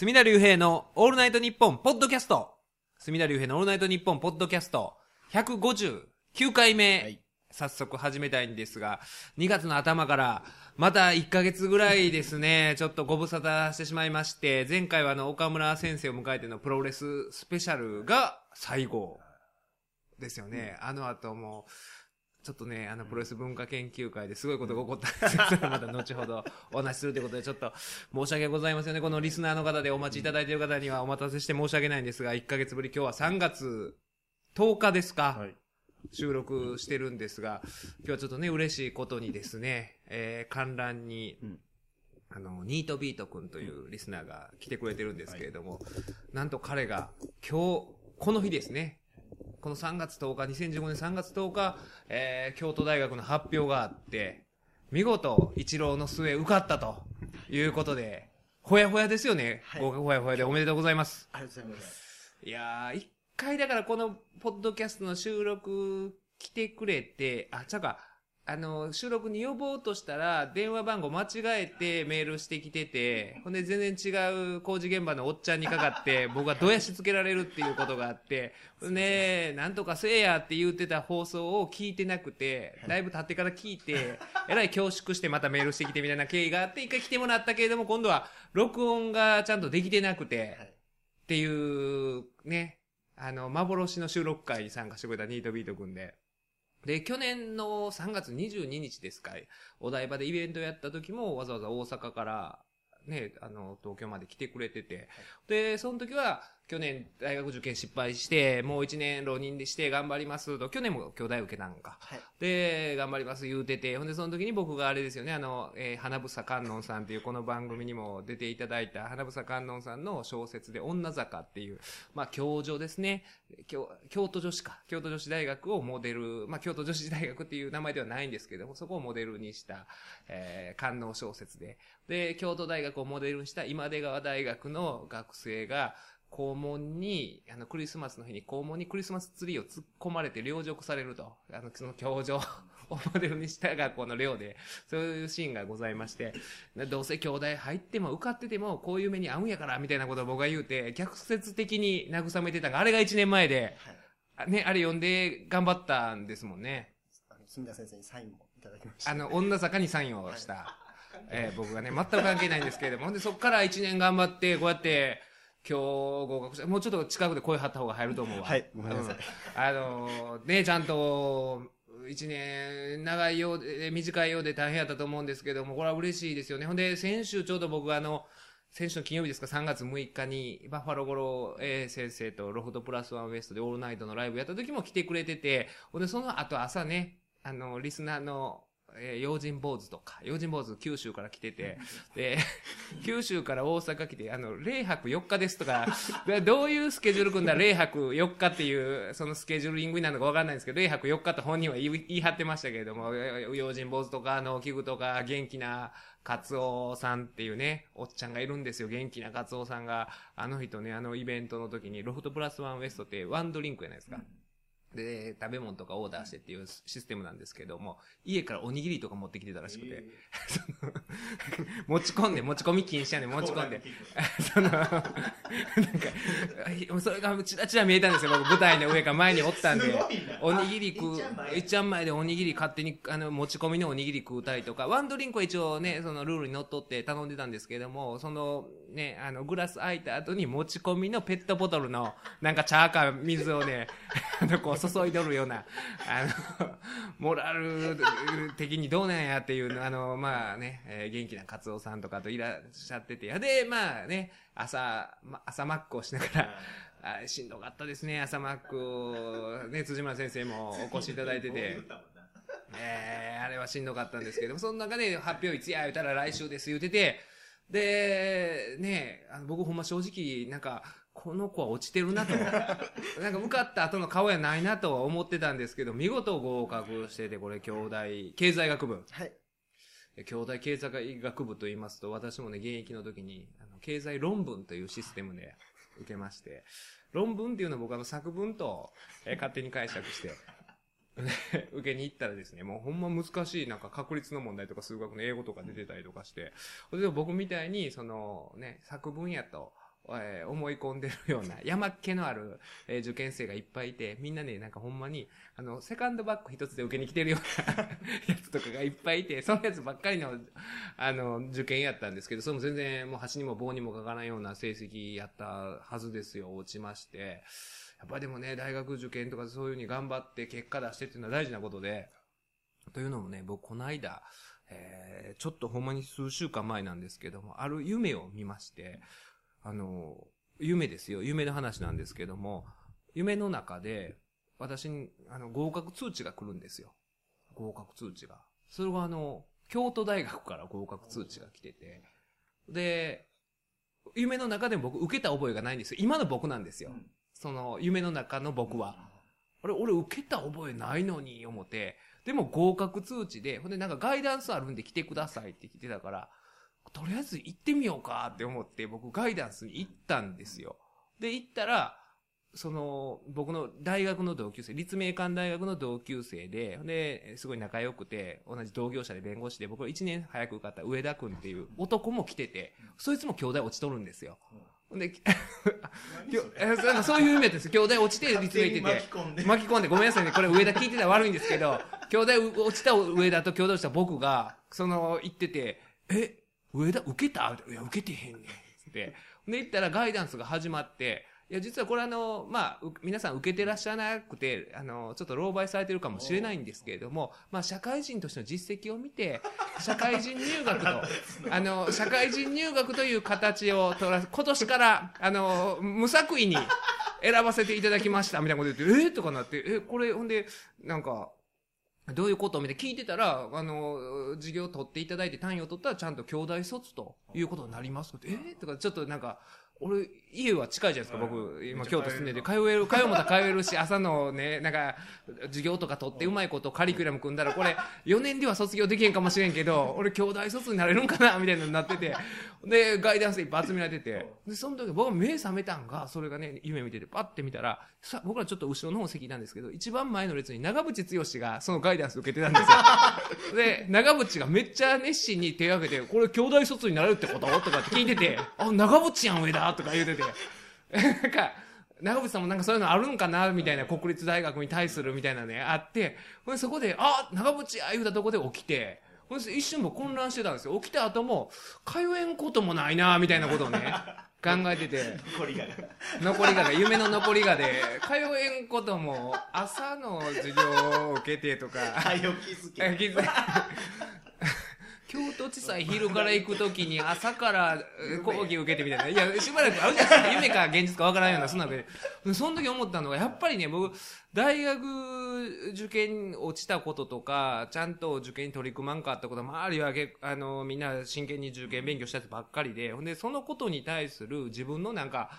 隅田隆平のオールナイトニッポンポッドキャスト。隅田隆平のオールナイトニッポンポッドキャスト。159回目。はい早速始めたいんですが、2月の頭から、また1ヶ月ぐらいですね、ちょっとご無沙汰してしまいまして、前回はあの、岡村先生を迎えてのプロレススペシャルが最後ですよね。あの後も、ちょっとね、あの、プロレス文化研究会ですごいことが起こったんですけど、それはまた後ほどお話しするということで、ちょっと申し訳ございませんね。このリスナーの方でお待ちいただいている方にはお待たせして申し訳ないんですが、1ヶ月ぶり、今日は3月10日ですか、はい。収録してるんですが、今日はちょっとね、嬉しいことにですね、えー観覧に、うんあの、ニートビート君というリスナーが来てくれてるんですけれども、なんと彼が今日、この日ですね、この3月10日、2015年3月10日、えー京都大学の発表があって、見事、一郎の末受かったということで、ほやほやですよね。はい合格ほやほやでおめでとうございます。ありがとうございます。いやー、一回だからこのポッドキャストの収録来てくれて、あ、ちゃうか、あの、収録に呼ぼうとしたら、電話番号間違えてメールしてきてて、ほんで全然違う工事現場のおっちゃんにかかって、僕がどやしつけられるっていうことがあって、ほんで、なんとかせえやって言ってた放送を聞いてなくて、だいぶ経ってから聞いて、えらい恐縮してまたメールしてきてみたいな経緯があって、一回来てもらったけれども、今度は録音がちゃんとできてなくて、はい。っていう、ね、あの、幻の収録会に参加してくれたニートビート君で。で、去年の3月22日ですか、お台場でイベントやった時もわざわざ大阪から、ね、あの、東京まで来てくれてて、で、その時は、去年大学受験失敗して、もう1年浪人でして頑張りますと、去年も兄弟受けたんか。はい。で、頑張ります言うてて、ほんでその時に僕があれですよね、あの、えー花房観音さんっていうこの番組にも出ていただいた花房観音さんの小説で女坂っていう、まあ教女ですね。京京都女子か。京都女子大学をモデル、まあ京都女子大学っていう名前ではないんですけども、そこをモデルにした、えー観音小説で。で、京都大学をモデルにした今出川大学の学生が、校門に、あの、クリスマスの日に校門にクリスマスツリーを突っ込まれて領辱されると。あの、その教場をモデルにした学校の寮で、そういうシーンがございまして、どうせ兄弟入っても受かっててもこういう目に遭うんやから、みたいなことを僕が言うて、逆説的に慰めてたのが、あれが1年前で、はい。あね、あれ読んで頑張ったんですもんね。あの、住田先生にサインもいただきました。あの、女坂にサインをした、えー僕がね、全く関係ないんですけれども、ほんで、そこから1年頑張って、こうやって、今日合格した。もうちょっと近くで声張った方が入ると思うわ。はいごめんなさいうんあのーね、ちゃんと、1年長いようで、短いようで大変やったと思うんですけども、これは嬉しいですよね。ほんで、先週ちょうど僕があの、先週の金曜日ですか、3月6日に、バッファローゴロ A 先生とロフトプラスワンウエストでオールナイトのライブやった時も来てくれてて、ほんで、その後朝ね、あの、リスナーの、えー、用心坊主とか、用心坊主九州から来てて、で、九州から大阪来て、あの、0泊4日ですとか、でどういうスケジュール組んだら0泊4日っていう、そのスケジューリングになるのかわかんないんですけど、0泊4日と本人は言い張ってましたけれども、えー用心坊主とか、農機具とか、元気なカツオさんっていうね、おっちゃんがいるんですよ。元気なカツオさんが、あの人ね、あのイベントの時に、ロフトプラスワンウエストってワンドリンクやないですか。で、食べ物とかオーダーしてっていうシステムなんですけども、家からおにぎりとか持ってきてたらしくて、その持ち込んで、持ち込み禁止やねん。持ち込んで。その、なんか、それがちらちら見えたんですよ、僕舞台の上か前におったんで、おにぎり食う、いっちゃん前でおにぎり勝手に、あの、持ち込みのおにぎり食うたりとか、ワンドリンクは一応ね、そのルールにのっとって頼んでたんですけども、その、ね、あの、グラス開いた後に持ち込みのペットボトルの、なんか茶か水をね、あの、こう注いどるような、あの、モラル的にどうなんやっていうの、あの、まあね、えー元気なカツオさんとかといらっしゃってて、で、まあね、朝、ま、朝マックをしながら、あしんどかったですね、朝マックを、ね、辻村先生もお越しいただいてて。えー、あれはしんどかったんですけども、その中で発表いつや言うたら来週です言うてて、で、ね、あの僕ほんま正直、なんか、この子は落ちてるなと。なんか受かった後の顔やないなとは思ってたんですけど、見事合格してて、これ、兄弟、経済学部。はい。兄弟経済学部と言いますと、私もね、現役の時に、あの経済論文というシステムで受けまして、論文っていうのは僕あの作文と、えー勝手に解釈して、受けに行ったらですね、もうほんま難しい、なんか確率の問題とか数学の英語とか出てたりとかして、で僕みたいに、そのね、作文やとえー思い込んでるような、山っ気のある、えー受験生がいっぱいいて、みんなね、なんかほんまに、あの、セカンドバッグ一つで受けに来てるような やつとかがいっぱいいて、そのやつばっかりの、あの、受験やったんですけど、それも全然もう端にも棒にもかからないような成績やったはずですよ、落ちまして。やっぱでもね、大学受験とかそういうふうに頑張って結果出してっていうのは大事なことで、というのもね、僕この間、えーちょっとほんまに数週間前なんですけども、ある夢を見まして、あの、夢ですよ。夢の話なんですけども、夢の中で、私に、あの、合格通知が来るんですよ。合格通知が。それがあの、京都大学から合格通知が来てて、で、夢の中でも僕受けた覚えがないんですよ。今の僕なんですよ。うんその、夢の中の僕は。あれ、俺受けた覚えないのに、思って。でも合格通知で、ほんでなんかガイダンスあるんで来てくださいって来てたから、とりあえず行ってみようかって思って、僕ガイダンスに行ったんですよ。で、行ったら、その、僕の大学の同級生、立命館大学の同級生で、で、すごい仲良くて、同じ同業者で弁護士で、僕は1年早く受かった上田くんっていう男も来てて、そいつも兄弟落ちとるんですよ。で、ききょえなんかそういう夢です。兄弟落ちて立命行ってて。巻き込んで。巻き込んでごめんなさいね。これ上田聞いてたら悪いんですけど、兄弟落ちた上田と兄弟落ちた僕が、その、言ってて、え、上田受けた？いや、受けてへんねん。って。で、言ったらガイダンスが始まって、いや、実はこれあの、まあ、う皆さん受けてらっしゃらなくて、あの、ちょっと狼狽されてるかもしれないんですけれども、まあ、社会人としての実績を見て、社会人入学と、あの、社会人入学という形を取ら、今年から、あの、無作為に選ばせていただきました、みたいなこと言って、えー、とかなって、え、これ、ほんで、なんか、どういうこと？みたいな聞いてたら、あの、授業を取っていただいて単位を取ったらちゃんと兄弟卒ということになります。えー、とか、ちょっとなんか、俺、家は近いじゃないですか、僕、今京都住んでて、通える、通うもたら通えるし、朝のね、なんか、授業とか取ってうまいことカリキュラム組んだら、これ、4年では卒業できへんかもしれんけど、俺兄弟卒になれるんかなみたいなのになってて、で、ガイダンスいっぱい集められてて、で、その時僕目覚めたんが、それがね、夢見てて、パッて見たら、さ、僕らちょっと後ろの方席なんですけど、一番前の列に長渕剛がそのガイダンス受けてたんですよ。で、長渕がめっちゃ熱心に手を挙げて、これ兄弟卒になれるってこと？とかって聞いてて、あ、長渕やん上だとか言うてて、なんか、長渕さんもなんかそういうのあるんかなみたいな国立大学に対するみたいなね、あって、ほんでそこで、あ、長渕や言うたとこで起きて、ほんで一瞬も混乱してたんですよ。起きた後も、通えんこともないなみたいなことをね、考えてて。残りが。残りがが、夢の残りがで、通えんことも、朝の授業を受けてとか、はい、お気づけ。づい京都地裁昼から行くときに朝から え講義受けてみたいな。いや、しばらくあるじゃないですか。夢か現実かわからんような、そんなわけで。でその時思ったのが、やっぱりね、僕、大学受験落ちたこととか、ちゃんと受験に取り組まんかったこと、周りはあの、みんな真剣に受験勉強したやつばっかりで、ほんで、そのことに対する自分のなんか、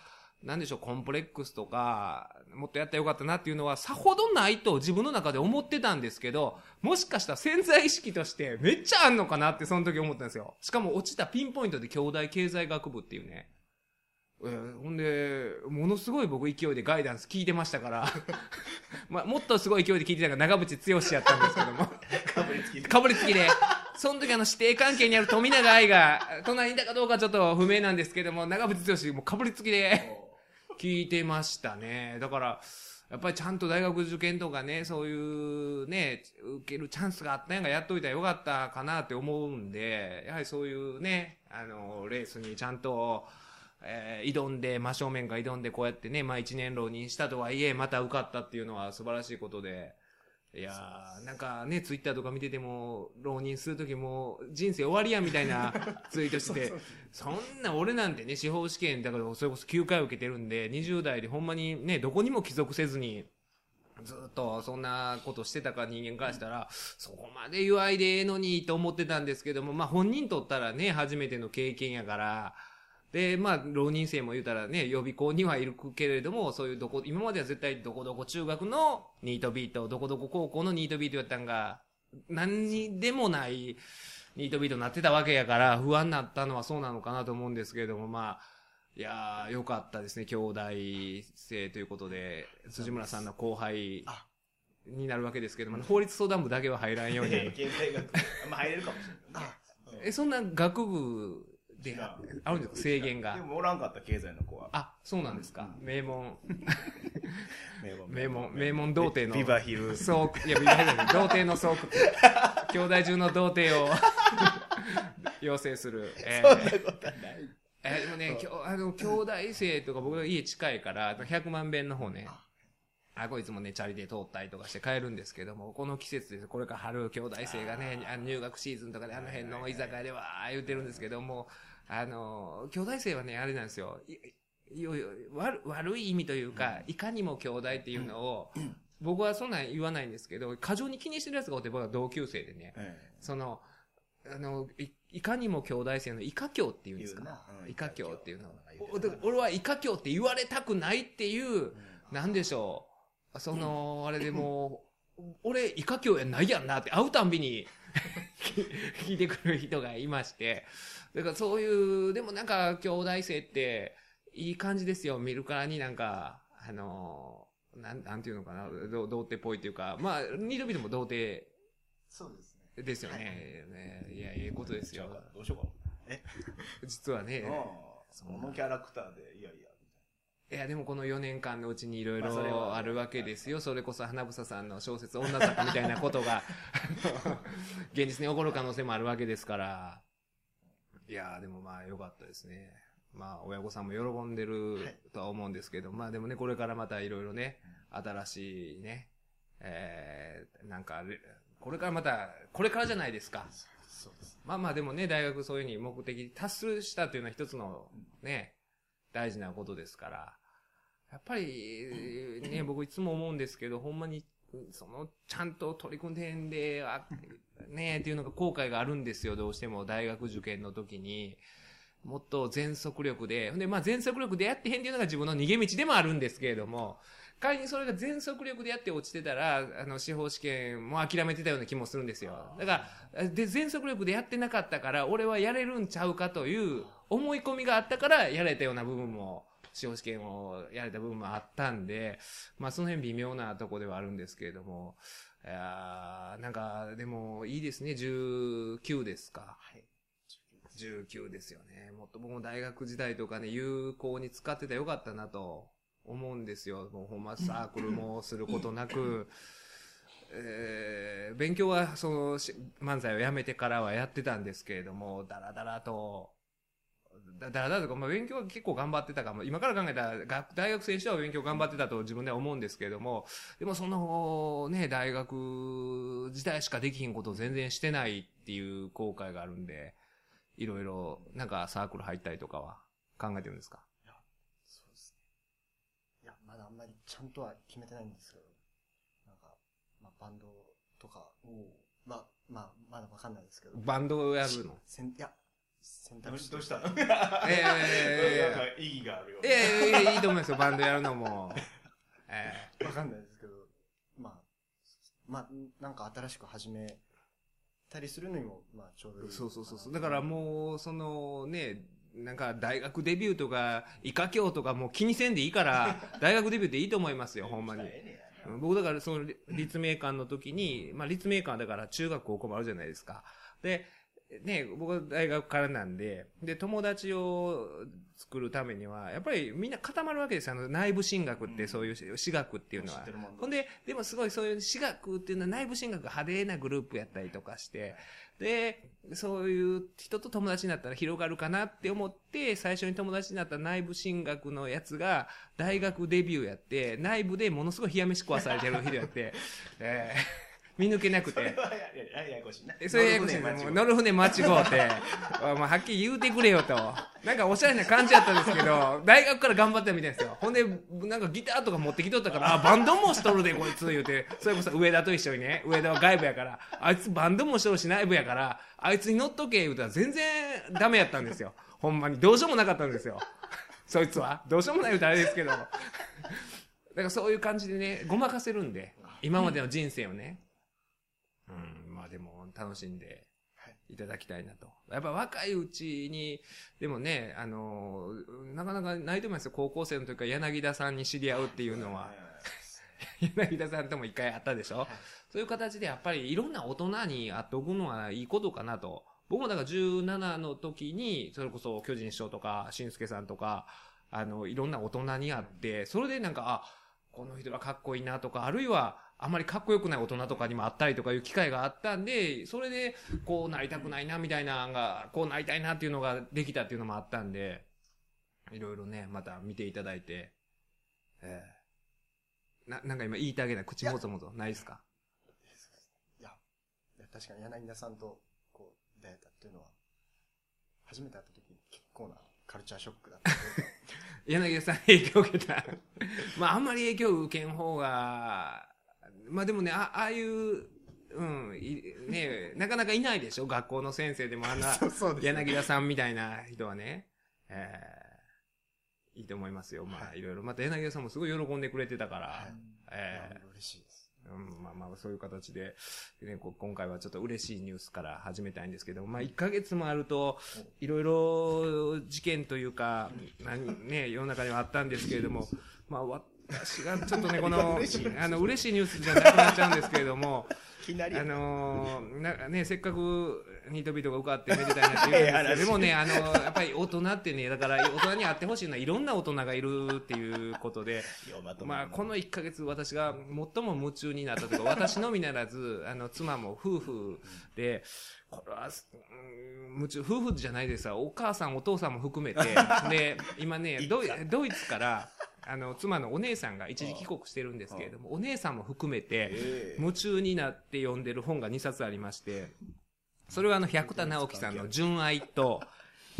なんでしょう、コンプレックスとか、もっとやったらよかったなっていうのは、さほどないと自分の中で思ってたんですけど、もしかしたら潜在意識としてめっちゃあんのかなってその時思ったんですよ。しかも落ちたピンポイントで兄弟経済学部っていうね。えーほんで、ものすごい僕勢いでガイダンス聞いてましたから、まあ、もっとすごい勢いで聞いてたのが長渕剛やったんですけども。かぶりつきで。かぶりつきで、その時あの指定関係にある富永愛が、隣にいたかどうかちょっと不明なんですけども、長渕剛もうかぶりつきで聞いてましたね。だから、やっぱりちゃんと大学受験とかね、そういうね、受けるチャンスがあったんやがやっといたらよかったかなって思うんで、やはりそういうね、あの、レースにちゃんと、えー挑んで、真正面から挑んでこうやってね、まあ一年浪人したとはいえ、また受かったっていうのは素晴らしいことで、いやー、なんかね、ツイッターとか見てても、浪人するときも、人生終わりやみたいな ツイートしてて、そんな俺なんてね、司法試験だからそれこそ9回受けてるんで、20代でほんまにね、どこにも帰属せずに、ずっとそんなことしてたか人間からしたら、そこまで祝いでええのにと思ってたんですけども、まあ本人とったらね、初めての経験やから、で、まあ、浪人生も言うたらね、予備校にはいるけれども、そういうどこ、今までは絶対どこどこ中学のニートビート、どこどこ高校のニートビートやったんが、何にでもないニートビートになってたわけやから、不安になったのはそうなのかなと思うんですけれども、まあ、いやー、よかったですね、兄弟生ということで、辻村さんの後輩あになるわけですけども、法律相談部だけは入らんように。現代学。まあ入れるかもしれない。え、そんな学部であるんですか？制限がで。もおらんかった、経済の子は。あ、そうなんですか。名門、名門名門、名門童貞の。ビバヒル。そう、いや、ビバヒル童貞の巣窟。兄弟中の童貞を 養成する。えーそんなことはない。えーでもね、きょあの、兄弟生とか僕の家近いから、100万遍の方ね。あ、こいつもね、チャリで通ったりとかして帰るんですけども、この季節です。これから春、兄弟生がね、あの入学シーズンとかであの辺の居酒屋では言ってるんですけども、あの、兄弟生はね、あれなんですよ。いいよいよ悪悪い意味というか、いかにも兄弟っていうのを、僕はそんなん言わないんですけど、過剰に気にしてる奴がおって、僕は同級生でね、えその、あの、いいかにも兄弟生のイカ教っていうんですか？う。ん。イカ教っていうの。俺はイカ教って言われたくないっていう、なんでしょう。その、あれでもう、俺イカ教やないやんなって会うたんびに 聞いてくる人がいまして。だからそういう、でもなんか兄弟生っていい感じですよ。見るからになんか、あの、なん、なんていうのかな、ど童貞っぽいっていうか、まあ、二度見ても童貞そうですね。ですよね。ねいや、ええことですよ。どうしようか実はねそのキャラクターで、いやいや。いや、でもこの4年間のうちにいろいろあるわけですよ。それこそ花房さんの小説女坂みたいなことが、現実に起こる可能性もあるわけですから。いやーでもまあ良かったですね。まあ親御さんも喜んでるとは思うんですけど、まあでもね、これからまたいろいろね、新しいね、えー、なんかレ、これからまた、これからじゃないですか。そうです。まあまあでもね、大学そういうふうに目的達したというのは一つのね、大事なことですから。やっぱり、ね、僕いつも思うんですけど、ほんまに、その、ちゃんと取り組んでんで、あねっていうのが後悔があるんですよ、どうしても大学受験の時に。もっと全速力で、ほんで、まあ全速力でやってへんっていうのが自分の逃げ道でもあるんですけれども、仮にそれが全速力でやって落ちてたら、あの、司法試験も諦めてたような気もするんですよ。だから、で、全速力でやってなかったから、俺はやれるんちゃうかという思い込みがあったから、やれたような部分も、司法試験をやれた部分もあったんで、まあその辺微妙なとこではあるんですけれども、いやーなんか、でもいいですね、19ですか。はい。19ですよね。もっと僕も大学時代とかね、有効に使ってたらよかったなと思うんですよ。もうほんまサークルもすることなく、えー勉強はそのし漫才をやめてからはやってたんですけれども、だらだらと、だだらだらとか、まあ、勉強は結構頑張ってたかも。今から考えたら、学大学生にしては勉強頑張ってたと自分では思うんですけれども、でもそのね、大学時代しかできひんことを全然してないっていう後悔があるんで、いろいろ、なんかサークル入ったりとかは考えてるんですか？そうですね。いや、まだあんまりちゃんとは決めてないんですけど、なんか、まあ、バンドとか、まあ、まあ、まだわかんないですけど。バンドをやるの？いや、選択肢しどうしたの？ええ なんか意義があるよ。いやいやいやいいと思いますよ、バンドやるのも。え わかんないですけど、まあ、まあ、なんか新しく始めたりするのにも、まあ、ちょうどいい。えそうそうそうそう。だからもう、そのね、なんか大学デビューとか、イカ教とかもう気にせんでいいから、大学デビューっていいと思いますよ、ほんまに。僕だからその立命館の時に、まあ立命館だから中学高校もあるじゃないですか。で、ね、僕は大学からなんで、で、友達を作るためには、やっぱりみんな固まるわけですよ。あの内部進学って、うん。そういう私学っていうのはほんで、でもすごいそういう私学っていうのは内部進学が派手なグループやったりとかして、で、そういう人と友達になったら広がるかなって思って、最初に友達になった内部進学のやつが、大学デビューやって、内部でものすごい冷や飯食わされてる人やって、え ー 見抜けなくて。それはややこしいな。えそれややこし乗る船間違うて、あ まあ、はっきり言うてくれよと。なんかおしゃれな感じやったんですけど、大学から頑張ったみたいですよ。ほんで、なんかギターとか持ってきとったから、あ、バンドもしとるで、こいつ、言うて。それこそ上田と一緒にね、上田は外部やから、あいつバンドもしとるし内部やから、あいつに乗っとけ、言うたら全然ダメやったんですよ。ほんまに。どうしようもなかったんですよ。そいつは。どうしようもない言うたらあれですけど。だからそういう感じでね、ごまかせるんで、今までの人生をね。うん、まあでも楽しんでいただきたいなと。やっぱ若いうちに、でもね、あの、なかなかないと思いますよ。高校生の時から柳田さんに知り合うっていうのは。柳田さんとも一回あったでしょ、そういう形でやっぱりいろんな大人に会っておくのはいいことかなと僕もだから17の時に、それこそ巨人師匠とか、しんすけさんとか、あの、いろんな大人に会って、それでなんか、あ、この人はかっこいいなとか、あるいは、あまりかっこよくない大人とかにも会ったりとかいう機会があったんで、それで、こうなりたくないなみたいなのが、こうなりたいなっていうのができたっていうのもあったんで、いろいろね、また見ていただいて、ええな、なんか今言いたげない口もぞもぞないですか？いや、いや確かに柳田さんと、こう、出会えたっていうのは、初めて会った時に結構なカルチャーショックだった。柳田さん影響を受けた。まあ、あんまり影響を受けん方が、まあでもね、あああいう、うん、いねなかなかいないでしょ？学校の先生でもあんな、柳田さんみたいな人はね。えーいいと思いますよ。まあ、、はいろいろ。また柳田さんもすごい喜んでくれてたから、はいえー嬉しいです。うん、まあまあ、そういう形で、ね、こ今回はちょっと嬉しいニュースから始めたいんですけど、まあ、1ヶ月もあると、いろいろ事件というか、何ね、世の中にはあったんですけれども、まあ、ちょっとね、この、あの、嬉しいニュースじゃなくなっちゃうんですけれども、あのーなね、せっかくニートビートが受かってめでたいなって言うんで でもね、あのやっぱり大人ってね、だから大人に会ってほしいのは、いろんな大人がいるっていうことで、まあ、この1ヶ月私が最も夢中になったというか、私のみならず、あの、妻も夫婦で、これは、うん夢中、夫婦じゃないですわ。お母さん、お父さんも含めて、で、今ね、ドイツから、あの、妻のお姉さんが一時帰国してるんですけれども、お姉さんも含めて、ええ。夢中になって読んでる本が2冊ありまして、それはあの、百田直樹さんの純愛と、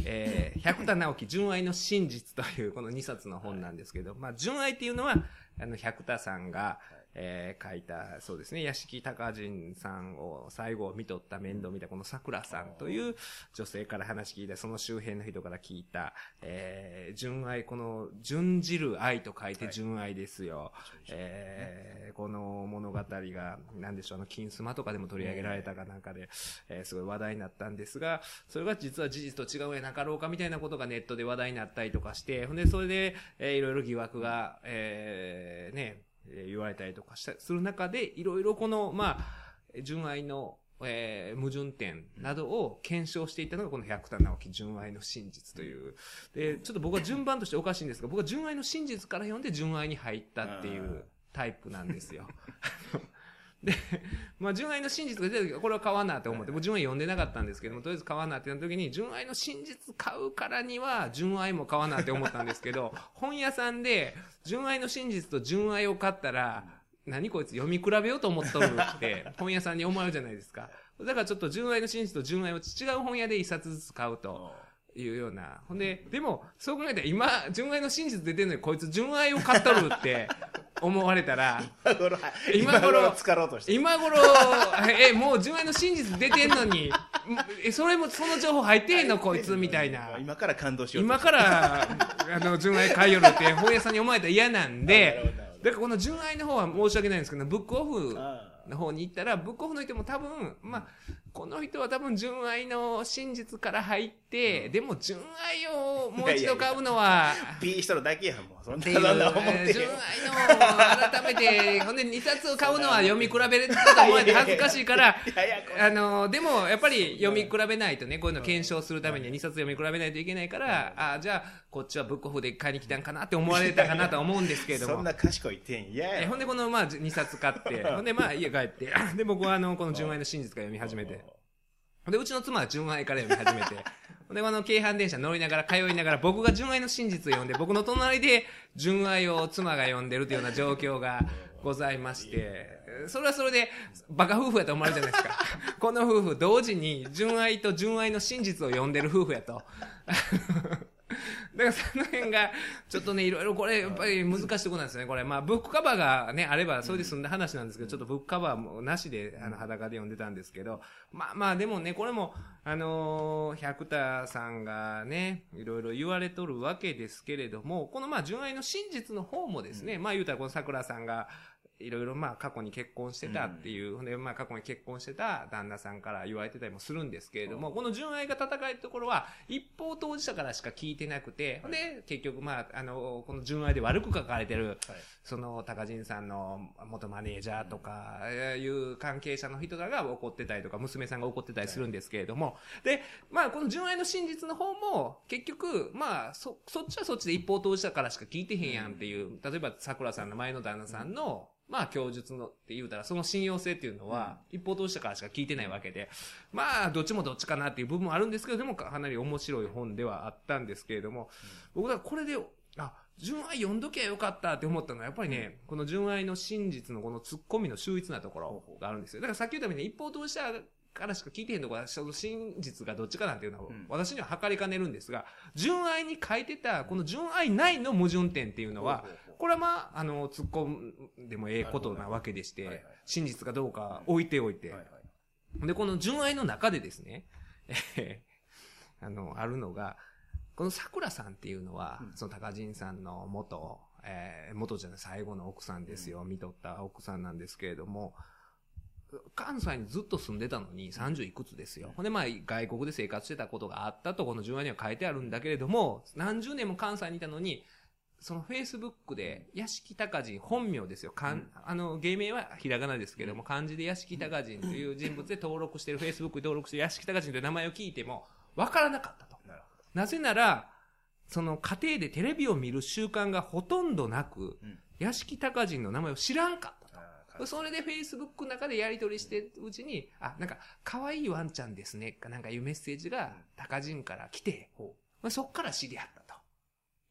えー、百田直樹純愛の真実というこの2冊の本なんですけど、まあ、純愛っていうのは、あの、百田さんが、えー書いた、そうですね、屋敷隆人さんを最後見とった面倒見たこの桜さんという女性から話聞いた、その周辺の人から聞いた、えー純愛、この、純じる愛と書いて純愛ですよ。えーこの物語が、なんでしょう、あの、金スマとかでも取り上げられたかなんかで、えーすごい話題になったんですが、それが実は事実と違うんやなかろうかみたいなことがネットで話題になったりとかして、ほんで、それで、えーいろいろ疑惑が、えーね、えー言われたりとかしたする中で、いろいろこの、まあ、純愛の、えー矛盾点などを検証していったのがこの百田直樹純愛の真実という。で、ちょっと僕は順番としておかしいんですが、僕は純愛の真実から読んで純愛に入ったっていうタイプなんですよ。で、まあ、純愛の真実が出た時これは買わなって思って、僕純愛読んでなかったんですけども、とりあえず買わなってなった時に、純愛の真実買うからには、純愛も買わなって思ったんですけど、本屋さんで、純愛の真実と純愛を買ったら、何こいつ読み比べようと思っとるって、本屋さんに思われるじゃないですか。だからちょっと純愛の真実と純愛を違う本屋で一冊ずつ買うと。いうような。ほんで、でも、そう考えたら今、純愛の真実出てるのに、こいつ純愛を買っとるって 思われたら、今頃今頃ろうとして今頃、え、もう純愛の真実出てんのに、え、それも、その情報入ってへんの、こいつ、みたいな。今から感動しようと今から、あの、純愛買いよるって、本屋さんに思われたら嫌なんで、だからこの純愛の方は申し訳ないんですけど、ブックオフあの方に行ったら、ブックオフの人も多分、まあ、この人は多分純愛の真実から入って、でも純愛をもう一度買うのは、ピーしとるだけやん。もうそんなそんな思ってえー純愛の改めて、ほんで2冊を買うのは読み比べると思われて恥ずかしいから、あのでもやっぱり読み比べないとね、こういうの検証するためには2冊読み比べないといけないから、あじゃあ、こっちはブックオフで買いに来たんかなって思われたかなとは思うんですけれども。そん。な賢い点嫌やえほんでこのまあ2冊買って、ほんでまあ家帰って、で僕はあのこの純愛の真実から読み始めて、で、うちの妻は純愛から読み始めて、で、あの、京阪電車乗りながら、通いながら、僕が純愛の真実を読んで、僕の隣で純愛を妻が読んでるというような状況が ございまして、それはそれで、バカ夫婦やと思われるじゃないですか。この夫婦、同時に純愛と純愛の真実を読んでる夫婦やと。だからその辺が、ちょっとね、いろいろこれ、やっぱり難しいところなんですよね。これ、まあ、ブックカバーがね、あれば、それで済んだ話なんですけど、ちょっとブックカバーもなしで、あの、裸で読んでたんですけど、まあまあ、でもね、これも、あのー百田さんがね、いろいろ言われとるわけですけれども、このまあ、純愛の真実の方もですね、まあ言うたらこの桜さんが、いろいろまあ過去に結婚してたっていう、ほんでまあ過去に結婚してた旦那さんから言われてたりもするんですけれども、この純愛が戦えるところは一方当事者からしか聞いてなくて、で結局まあ、あの、この純愛で悪く書かれてる、はい。その高陣さんの元マネージャーとか、えーいう関係者の人らが怒ってたりとか、娘さんが怒ってたりするんですけれども、で、まあこの純愛の真実の方も、結局、まあそ、そっちはそっちで一方当事者からしか聞いてへんやんっていう、例えば桜さんの前の旦那さんの、まあ供述のって言うたら、その信用性っていうのは、一方当事者からしか聞いてないわけで、まあ、どっちもどっちかなっていう部分もあるんですけど、でもかなり面白い本ではあったんですけれども、僕はこれで、あ、純愛読んどきゃよかったって思ったのは、やっぱりね、この純愛の真実のこのツッコミの秀逸なところがあるんですよ。だからさっき言ったように、一方当事者からしか聞いてへんところは、その真実がどっちかなんていうのは、うん。私には測りかねるんですが、純愛に書いてた、この純愛内の矛盾点っていうのは、これはまあ、あの、突っ込んでもええことなわけでして真実かどうか置いておいて。で、この純愛の中でですね、え ーあの、あるのが、この桜さんっていうのは、うん。その高陣さんの元、えー元じゃない、最後の奥さんですよ、見とった奥さんなんですけれども、関西にずっと住んでたのに30いくつですよ。ほんでまあ外国で生活してたことがあったとこの純愛には書いてあるんだけれども、何十年も関西にいたのに、そのフェイスブックで、屋敷隆人、本名ですよ。かん、あの、芸名はひらがなですけども、漢字で屋敷隆人という人物で登録してる、フェイスブックに登録してる屋敷隆人という名前を聞いても、わからなかったと。なぜなら、その家庭でテレビを見る習慣がほとんどなく、うん屋敷隆人の名前を知らんかった。ど。あーそれでフェイスブックの中でやり取りしてるうちに、あ、なんか、可愛いワンちゃんですね、かなんかいうメッセージが、高人から来て、ほまあ、そっから知り合ったと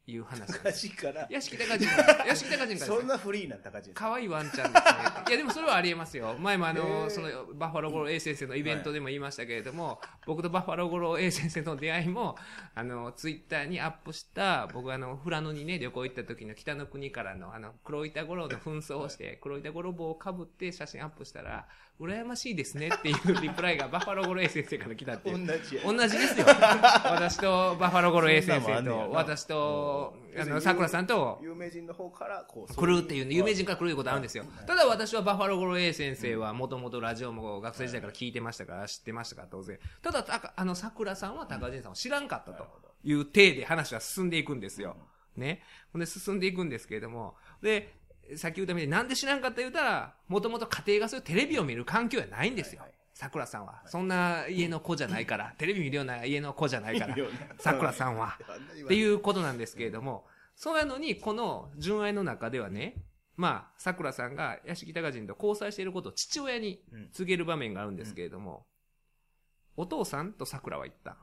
いう話高です。地から、屋敷高人、屋敷高人からそんなフリーな高地です。可愛いワンちゃんですね。いや、でもそれはありえますよ。前もあへの、ーその、バッファローゴロ A 先生のイベントでも言いましたけれども、僕とバッファローゴロ A 先生の出会いも、あの、ツイッターにアップした、僕あの、富良野にね、旅行行った時の北の国からの、あの、黒板五郎の紛争をして、黒板五郎帽をかぶって写真アップしたら、羨ましいですねっていうリプライがバッファローゴロ A 先生から来たっていう同。じや。同じですよ。私とバッファローゴロ A 先生と、私と、あの、要するに桜さんと、有名人の方から、こう、来るっていうね、有名人から来ることあるんですよ。ただ私はバッファローゴロ A 先生はもともとラジオも学生時代から聞いてましたから、知ってましたから当然。ただ、たあの、桜さんは高人さんを知らんかったという体で話は進んでいくんですよ。ね。ほんで進んでいくんですけれども、で、さっき言ったみたいになんで知らんかった言うたら、もともと家庭がそういうテレビを見る環境はないんですよ。桜さんは。そんな家の子じゃないから、テレビ見るような家の子じゃないから桜さんは。っっていうことなんですけれども、そうやのに、この純愛の中ではね、まあ、桜さんが屋敷隆人と交際していることを父親に告げる場面があるんですけれども、お父さんと桜は言った。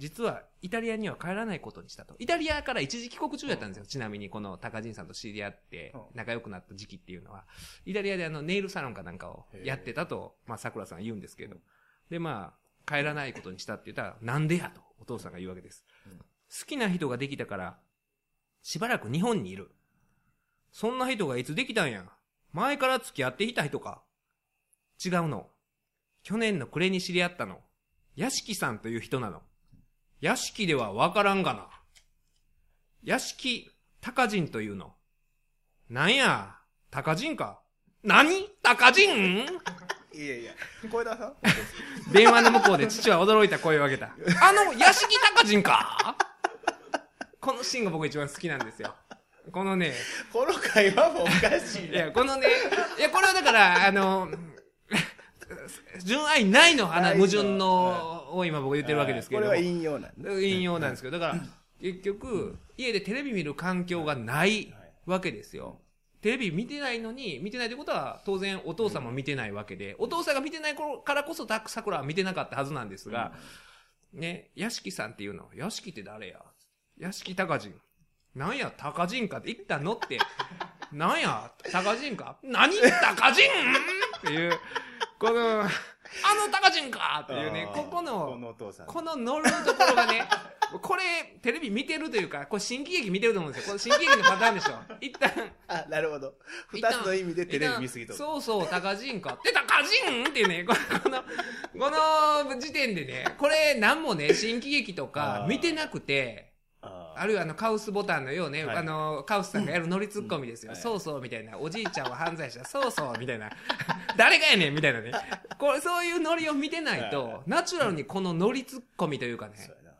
うん実は、イタリアには帰らないことにしたと。イタリアから一時帰国中やったんですよ。ちなみに、この高人さんと知り合ってうん、仲良くなった時期っていうのは、イタリアであの、ネイルサロンかなんかをやってたと、まあ、桜さんは言うんですけど。で、まあ、帰らないことにしたって言ったら、なんでやと、お父さんが言うわけです。うん好きな人ができたから、しばらく日本にいる。そんな人がいつできたんや。前から付き合っていた人か。違うの。去年の暮れに知り合ったの。屋敷さんという人なの。屋敷ではわからんがな。屋敷高人というの。なんや、高人か。何？高人？いやいや、小枝さん？電話の向こうで父は驚いた声を上げた。あの、屋敷高人か？このシーンが僕一番好きなんですよ。このね、この会話もおかしいな。いや、このね、いや、これはだから、あの、純愛ないの。話、矛盾の、を今僕言ってるわけですけれども。これは引用なんで。引用なんですけど、だから、結局、家でテレビ見る環境がないわけですよ。テレビ見てないのに、見てないってことは、当然お父さんも見てないわけで、お父さんが見てない頃からこそ、タック桜は見てなかったはずなんですが、ね、屋敷さんっていうの、屋敷って誰や？屋敷高人。なんや、高人かって言ったのって、なんや、高人か？何？高人？っていう、この、あの高人かっていうね、ここの、このお父さん。この乗るところがね、これ、テレビ見てるというか、これ新喜劇見てると思うんですよ。これ新喜劇のパターンでしょ。一旦、あ、なるほど。二つの意味でテレビ見すぎとそうそう、高人か。で、高人っていうね、この、この、時点でね、これ何もね、新喜劇とか見てなくて、ああるいはあの、カウスボタンのようね、はいあの、カウスさんがやるノリツッコミですよ。はいそうそう、みたいな。おじいちゃんは犯罪者、そうそう、みたいな。誰がやねんみたいなね。これ、そういうノリを見てないはいと、ナチュラルにこのノリツッコミというかね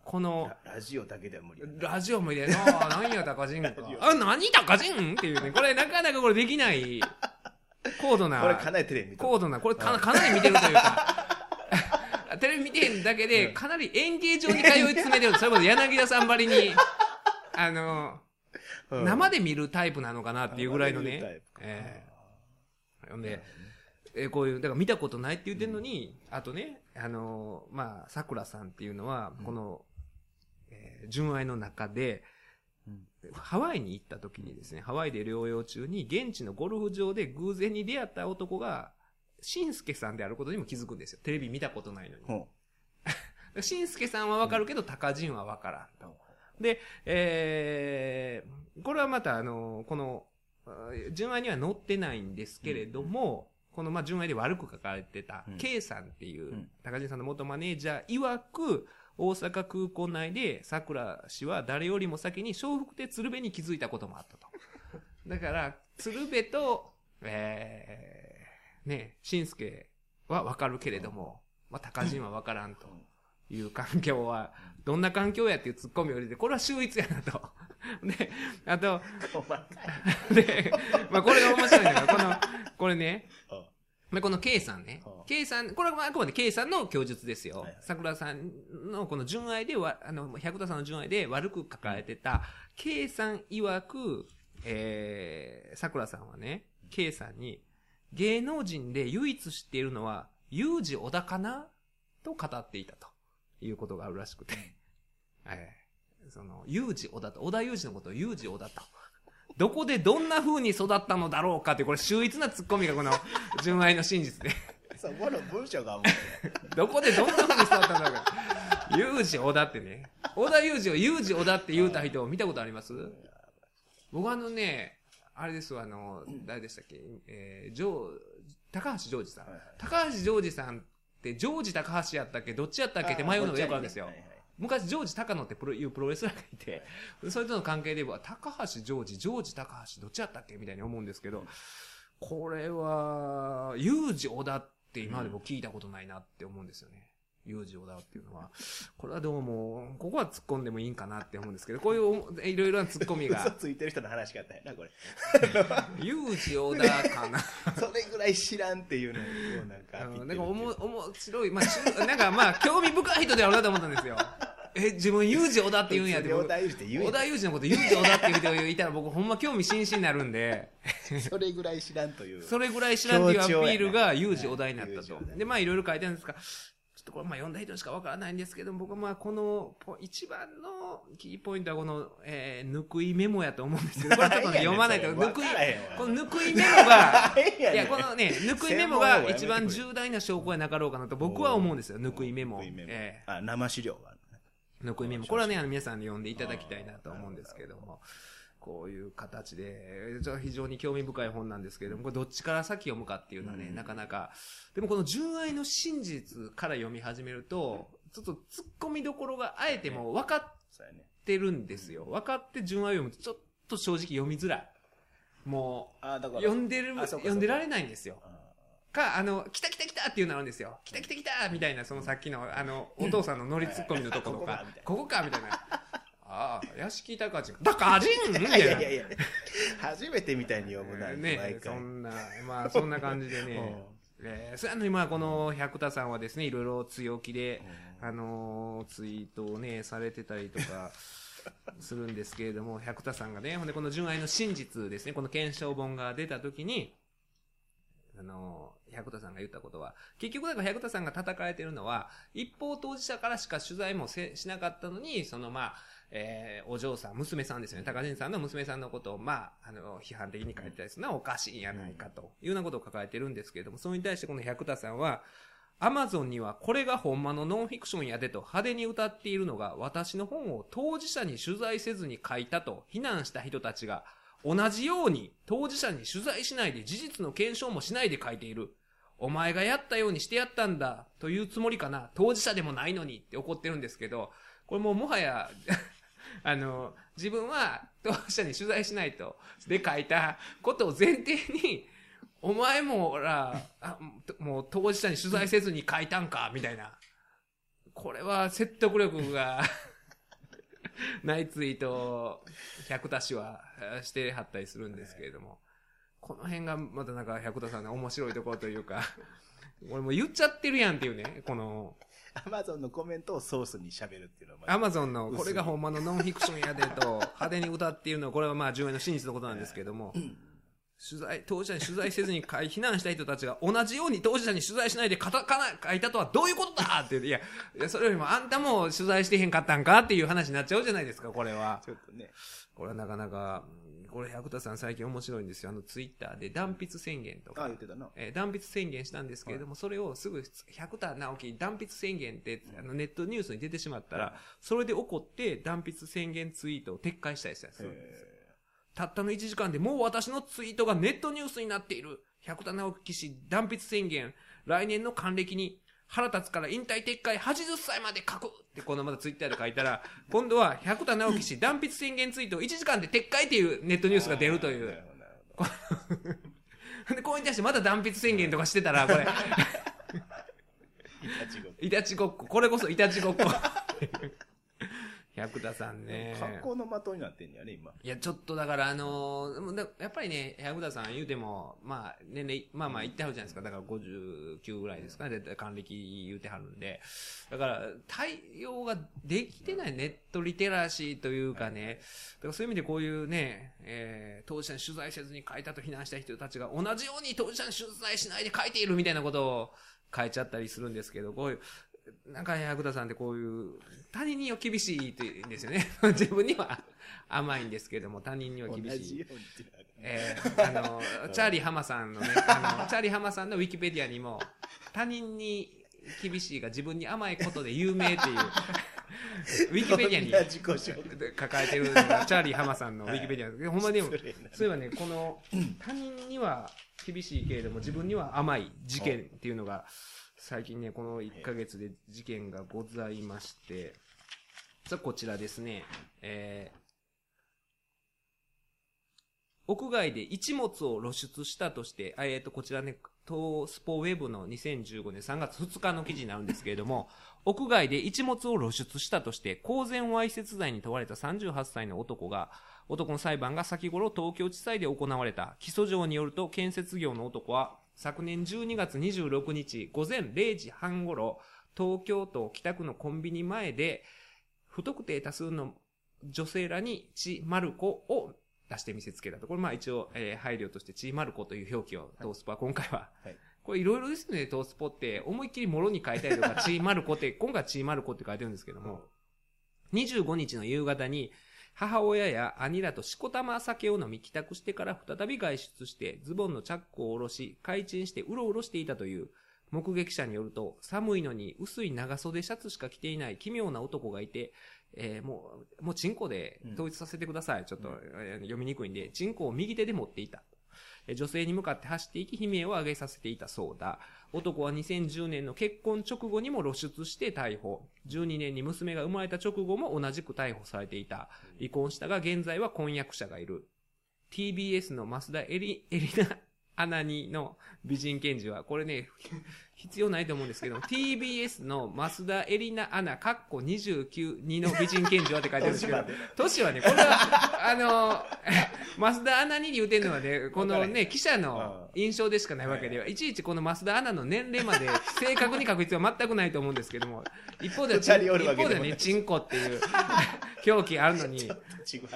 この、ララジオだけでは無理ラジオも入れなあ、何や、高人か。あ、何高人っていうね、これなかなかこれできない、高度な。これかなりテレビ見と高度な、これかなかなり見てるというか、テレビ見てへんだけで、かなり演芸場に通い詰めてる。それこそ柳田さんばりに、あの、うん生で見るタイプなのかなっていうぐらいのね生で見るタイ。プええほんで、えーこういう、だから見たことないって言ってんのに、あとね、あのーまあ、桜さんっていうのは、この、えー純愛の中で、うんハワイに行った時にですね、ハワイで療養中に、現地のゴルフ場で偶然に出会った男が、しんすけさんであることにも気づくんですよ。テレビ見たことないのに。ほ しんすけさんはわかるけど、高人はわからんと。で、えー、これはまた、あの、この、あ純愛には載ってないんですけれども、この、まあ、純愛で悪く書かれてたうん、K さんっていう、うん。高人さんの元マネージャー曰く、大阪空港内で桜氏は誰よりも先に笑福亭鶴瓶に気づいたこともあったと。だから、鶴瓶と、えー、ね、しんすけはわかるけれども、まあ、高人はわからんという環境は、どんな環境やっていうツッコミを入れて、これは秀逸やなと。で、あと。で、まあこれが面白いのが、この、これね、うんまあこの K さんねはあ。K さん、これはあくまで K さんの供述ですよ。桜さんのこの純愛でわ、あの、百田さんの純愛で悪く書かれてた、K さん曰く、えー、桜さんはね、K さんに、芸能人で唯一知っているのは、ユージ小田かなと語っていたということがあるらしくて。えーその、ユージ小田と、小田ユージのことをユージ小田と。どこでどんな風に育ったのだろうかって、これ秀逸なツッコミがこの、純愛の真実で。そこの文章がもう どこでどんな風に育ったんだろうか。ユージ小田ってね。小田ユージをユージ小田って言うた人を見たことあります？僕あのね、あれですわ、あの、誰でしたっけ？えー、ジョー、高橋ジョージさん。高橋ジョージさんって、ジョージ高橋やったっけ？どっちやったっけ？って迷うのがよくあるんですよ。はい。はい。昔、ジョージ高野ってプロいうプロレスラーがいて、それとの関係で言えば、高橋ジョージ、ジョージ高橋、どっちやったっけ？みたいに思うんですけど、これは、ユージ小田って今まで僕聞いたことないなって思うんですよね。ユージ小田っていうのは。これはどうも、ここは突っ込んでもいいんかなって思うんですけど、こういういろいろな突っ込み嘘が、ついてる人の話し方やな、これ。ユージ小田かな。それぐらい知らんっていうのをなんか。なんかおも面白い、まあ、中なんかまあ、興味深い人であるなと思ったんですよ。え、自分ユージ小田って言うんやって。僕小田裕二って言う小田裕二のことユージ小田って言う人いたら僕ほんま興味津々になるんで、それぐらい知らんという。それぐらい知らんっていうアピールがユージ小田になったと。で、まあいろいろ書いてあるんですが、ちょっとこれまあ読んだ人にしかわからないんですけど、僕はまあこのポ一番のキーポイントはこの、えー、ぬくいメモやと思うんですけど、これちょっとね読まないと、ぬくいこのぬくいメモが、いやこのね、ぬくいメモが一番重大な証拠やなかろうかなと僕は思うんですよ、ぬくいメモ。えあ、生資料があるね。ーぬくいメモ。これはね、あの皆さんに読んでいただきたいなと思うんですけども。こういう形で、非常に興味深い本なんですけれども、これどっちから先読むかっていうのはね、うんなかなか。でもこの純愛の真実から読み始めると、ちょっと突っ込みどころがあえても分かっ。てるんですよ。分かって純愛を読むと、ちょっと正直読みづらい。もう。読んでる、読んでられないんですよ。あか、あの、来た来た来たっていうのあるんですよ。来た来た来たみたいな、そのさっきの、あの、お父さんの乗りツッコミのところかここかみたいな。ああ、屋敷高人。だかじんいやいや。いや、初めてみたいに読むな、毎ね回。そんな、まあそんな感じでね。えー、それなのにまあこの百田さんはですね、いろいろ強気で、あのーツイートをね、されてたりとか、するんですけれども、百田さんがね、ほんでこの純愛の真実ですね、この検証本が出た時に、あのー百田さんが言ったことは、結局だから百田さんが叩かれてるのは、一方当事者からしか取材もせしなかったのに、そのまあ、えーお嬢さん、娘さんですよね。高人さんの娘さんのことを、まあ、あの、批判的に書いてたりするのはおかしいんやないかというようなことを書かれてるんですけれども、それに対してこの百田さんは、アマゾンにはこれがほんまのノンフィクションやでと派手に歌っているのが私の本を当事者に取材せずに書いたと非難した人たちが同じように当事者に取材しないで事実の検証もしないで書いている。お前がやったようにしてやったんだというつもりかな。当事者でもないのにって怒ってるんですけど、これもうもはやあの、自分は当事者に取材しないと、で書いたことを前提に、お前も、ほら、もう当事者に取材せずに書いたんか、みたいな。これは説得力がないツイート百田氏はしてはったりするんですけれども、この辺がまたなんか百田さんの面白いところというか、俺も言っちゃってるやんっていうね、この、アマゾンのコメントをソースに喋るっていうのはまあアマゾンのこれがほんまのノンフィクションやでと 派手に歌っているのはこれはまあ重要な真実のことなんですけども、取材、当事者に取材せずに避難した人たちが同じように当事者に取材しないでカタカナ書いたとはどういうことだって言ういや、いやそれよりもあんたも取材してへんかったんかっていう話になっちゃうじゃないですか、これは。ちょっとね。これはなかなか、これ百田さん最近面白いんですよ。あのツイッターで断筆宣言とあ、か言っ。てたな。えー断筆宣言したんですけれども、それをすぐ百田直樹断筆宣言ってあのネットニュースに出てしまったら、それで怒って断筆宣言ツイートを撤回したりしたりするんですよ。たったの1時間でもう私のツイートがネットニュースになっている。百田直樹氏断筆宣言。来年の還暦に腹立つから引退撤回80歳まで書くってこのまたツイッターで書いたら、今度は百田直樹氏断筆宣言ツイートを1時間で撤回っていうネットニュースが出るという。で、これに対してまた断筆宣言とかしてたら、これ、いたちごっこいたちごっこ。これこそいたちごっこ。百田さんね。格好の的になってんやね、今。いや、ちょっとだから、あのーやっぱりね、百田さん言うても、まあ、年齢、まあまあ言ってはるじゃないですか。だから59ぐらいですかね。で還暦言うてはるんで。だから、対応ができてないネットリテラシーというかね。だからそういう意味でこういうね、えー、当事者に取材せずに書いたと非難した人たちが同じように当事者に取材しないで書いているみたいなことを書いちゃったりするんですけど、こういう、なんか百田さんってこういう、他人には厳しいって言うんですよね。自分には甘いんですけども、他人には同厳しい。えーあの、チャーリー浜さんのね、あの、チャーリー浜さんのウィキペディアにも、他人に厳しいが自分に甘いことで有名っていう、ウィキペディアにこんな自己紹介抱えてるのが、チャーリー浜さんのウィキペディアですけど、ほんまでも、そういえばね、この、他人には厳しいけれども、自分には甘い事件っていうのが、最近ね、この1ヶ月で事件がございまして、さあ、こちらですね、えー屋外で一物を露出したとして、あえっ、と、こちらね、東スポウェブの2015年3月2日の記事になるんですけれども、屋外で一物を露出したとして、公然わいせつ罪に問われた38歳の男が、男の裁判が先頃東京地裁で行われた。起訴状によると、建設業の男は、昨年12月26日午前0時半頃、東京都北区のコンビニ前で、不特定多数の女性らにチマルコを出して見せつけたと。これまあ一応、えー配慮としてチマルコという表記をトースポは今回は。はいこれいろいろですね、トースポって。思いっきりもろに書いたりとか、チーマルコって、今回チーマルコって書いてるんですけども、25日の夕方に、母親や兄らとしこたま酒を飲み帰宅してから再び外出して、ズボンのチャックを下ろし、開陳してうろうろしていたという、目撃者によると、寒いのに薄い長袖シャツしか着ていない奇妙な男がいて、えーもう、もうチンコで統一させてください。ちょっと、えー読みにくいんで、チンコを右手で持っていた。女性に向かって走っていき、悲鳴を上げさせていたそうだ。男は2010年の結婚直後にも露出して逮捕。12年に娘が生まれた直後も同じく逮捕されていた。離婚したが現在は婚約者がいる。TBS の増田エリ、エリナ、アナニの美人検事は、これね、必要ないと思うんですけど、TBS の増田エリナアナ、カッコ29、2の美人検事はって書いてあるんですけど、年はね、これは、あの、増田アナに言うてんのはね、このね、記者の印象でしかないわけでは、い。ちいちこの増田アナの年齢まで正確に書く必要は全くないと思うんですけども、一方では、一方ではね、チンコっていう 表記あるのに、ちぐ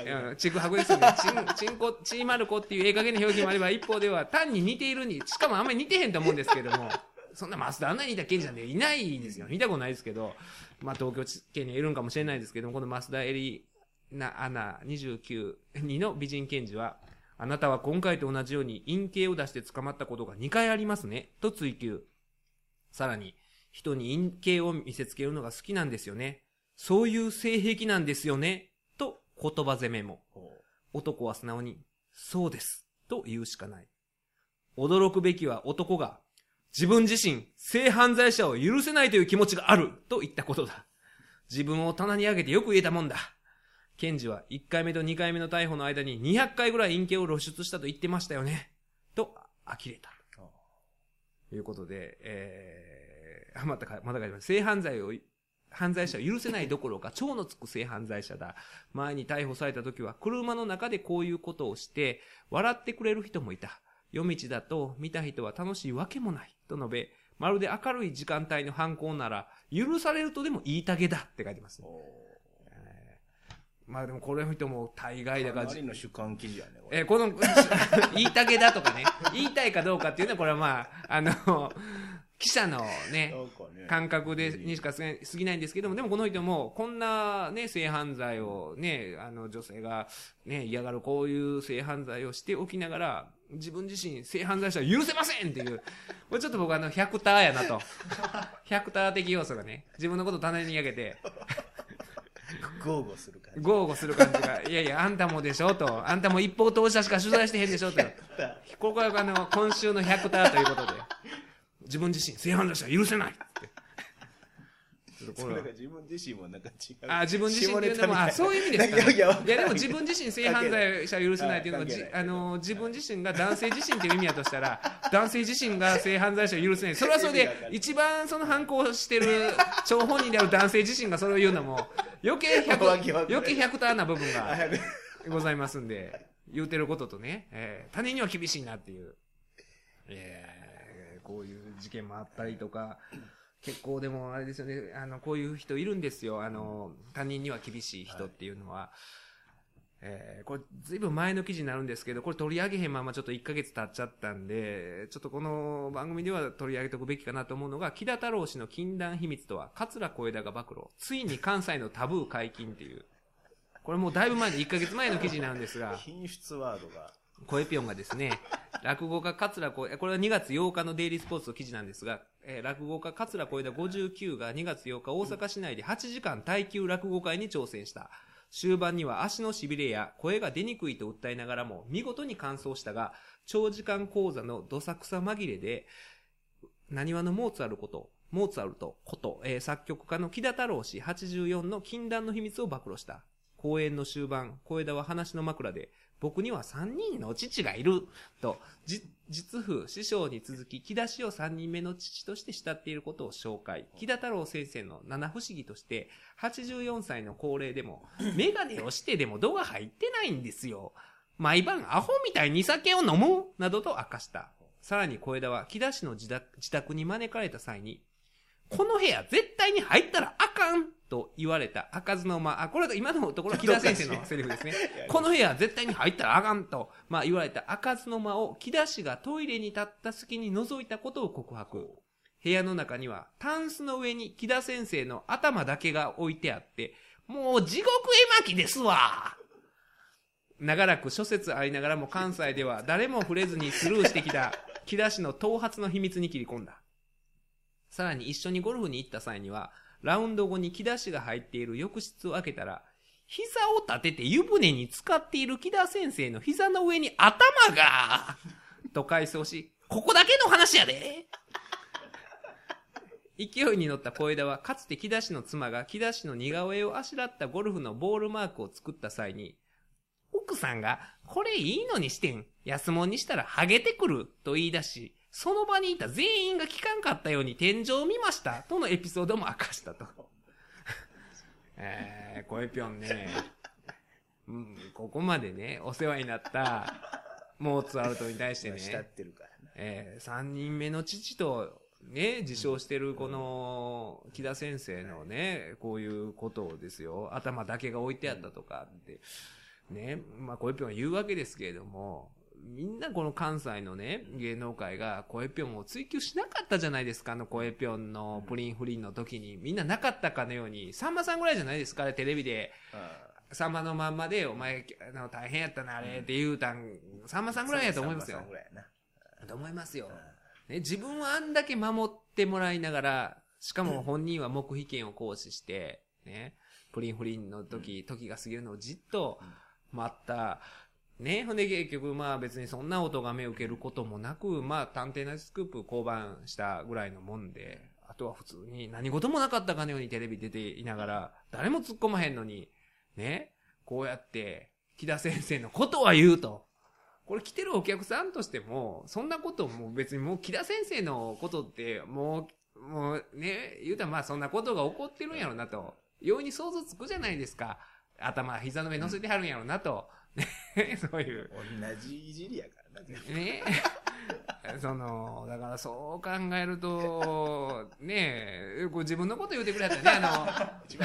はぐ。ですよね。ちん、ちんこ、ちーまる子っていうええ加減な表記もあれば、一方では単に似ているに、しかもあんまり似てへんと思うんですけども、そんな増田あんなに似た検事なんていないですよ。見たことないですけど、まあ東京地検にいるんかもしれないですけども、この増田エリナアナ29、2の美人検事は、あなたは今回と同じように陰形を出して捕まったことが2回ありますね、と追及。さらに、人に陰形を見せつけるのが好きなんですよね。そういう性癖なんですよね。と言葉攻めも。男は素直に、そうです。と言うしかない。驚くべきは男が、自分自身、性犯罪者を許せないという気持ちがある。と言ったことだ。自分を棚に上げてよく言えたもんだ。検事は1回目と2回目の逮捕の間に200回ぐらい陰形を露出したと言ってましたよね。と、呆れた。ということで、えー、あ、またか、また書います。性犯罪を、犯罪者を許せないどころか、超のつく性犯罪者だ。前に逮捕された時は、車の中でこういうことをして、笑ってくれる人もいた。夜道だと、見た人は楽しいわけもない。と述べ、まるで明るい時間帯の犯行なら、許されるとでも言いたげだって書いてます、ね。えーまあでもこれの人も大概だからかなりの主観記事やね。えーこの、言いたげだとかね、言いたいかどうかっていうのは、これはまあ、あの、記者のね感覚で、にしか過ぎないんですけども、でもこの人も、こんなね、性犯罪をね、あの、女性がね、嫌がるこういう性犯罪をしておきながら、自分自身性犯罪者は許せませんっていう、これちょっと僕あの、100ターやなと。100ター的要素がね、自分のこと種に上げて、豪語する感じ。豪語する感じが、いやいや、あんたもでしょと、あんたも一方当事者しか取材してへんでしょと。ここがあの、今週の100ターということで、自分自身、性犯罪者は許せないって。それが自分自身もなんか違う。あ自分自身っていうのも、あそういう意味ですか、いやい。やでも自分自身性犯罪者を許せないっていうのは、あの、自分自身が男性自身っていう意味だとしたら、男性自身が性犯罪者を許せない。それはそれで、一番その犯行をしてる張本人である男性自身がそれを言うのも、余計 100、わけわかんない。余計100ターンな部分がございますんで、言うてることとね、えー他人には厳しいなっていう、えーこういう事件もあったりとか、結構でもあれですよね、あの、こういう人いるんですよ。あの、他人には厳しい人っていうのは。えーこれ、ずいぶん前の記事になるんですけど、これ取り上げへんままちょっと1ヶ月経っちゃったんで、ちょっとこの番組では取り上げておくべきかなと思うのが、木田太郎氏の禁断秘密とは、桂小枝が暴露。ついに関西のタブー解禁っていう。これもうだいぶ前で1ヶ月前の記事になるんですが、品質ワードが。コエピョンがですね、落語家桂小枝、これは2月8日のデイリースポーツの記事なんですが、えー落語家桂小枝59が2月8日大阪市内で8時間耐久落語会に挑戦した。終盤には足の痺れや声が出にくいと訴えながらも見事に完走したが、長時間講座のどさくさ紛れで、何話のモーツァルこと、モーツァルトこと、えー作曲家の木田太郎氏84の禁断の秘密を暴露した。公演の終盤、小枝は話の枕で、僕には3人の父がいると、じ実父、師匠に続き、木田氏を3人目の父として慕っていることを紹介。木田太郎先生の七不思議として、84歳の高齢でも、メガネをしてでも度が入ってないんですよ。毎晩アホみたいに酒を飲むなどと明かした。さらに小枝は木田氏の自宅に招かれた際に、この部屋絶対に入ったらあかんと言われた開かずの間、あ、これは今のところ木田先生のセリフですね。この部屋絶対に入ったらあかんと、まあ言われた開かずの間を木田氏がトイレに立った隙に覗いたことを告白。部屋の中にはタンスの上に木田先生の頭だけが置いてあって、もう地獄絵巻ですわ長らく諸説ありながらも関西では誰も触れずにスルーしてきた木田氏の頭髪の秘密に切り込んだ。さらに一緒にゴルフに行った際には、ラウンド後に木田氏が入っている浴室を開けたら、膝を立てて湯船に浸かっている木田先生の膝の上に頭がと回想し、ここだけの話やで勢いに乗った小枝は、かつて木田氏の妻が木田氏の似顔絵をあしらったゴルフのボールマークを作った際に、奥さんが、これいいのにしてん。安物にしたらハゲてくる。と言い出し、その場にいた全員が聞かんかったように天井を見ました。とのエピソードも明かしたと。えー、コエピョンね、うん、ここまでね、お世話になった、モーツァルトに対してね、慕ってるからな。えー、三人目の父と、ね、自称してるこの、木田先生のね、こういうことですよ。頭だけが置いてあったとかって。ね、まあ、コエピョンは言うわけですけれども、みんなこの関西のね、芸能界がコエピョンを追求しなかったじゃないですか、あのコエピョンのプリンフリンの時に。みんななかったかのように、さんまさんぐらいじゃないですか、テレビで。あさんまのまんまで、お前、あの大変やったな、あれ、って言うたん、さんまさんぐらいやと思いますよさん。まさんぐらいやな。と思いますよ。ね、自分はあんだけ守ってもらいながら、しかも本人は黙秘権を行使して、ね、プリンフリンの時、時が過ぎるのをじっと待った。ね、ほんで結局まあ別にそんな音が目受けることもなく、まあ探偵なしスクープ降板したぐらいのもんで、あとは普通に何事もなかったかのようにテレビ出ていながら、誰も突っ込まへんのに、ね、こうやって、木田先生のことは言うと。これ来てるお客さんとしても、そんなことも別にもう木田先生のことって、もう、もうね、言うたらまあそんなことが起こってるんやろなと。容易に想像つくじゃないですか。頭、膝の上乗せてはるんやろなと。ね、そういう。同じいじりやからな、ね。その、だからそう考えると、ねえ、こう自分のこと言うてくれたらね、あの、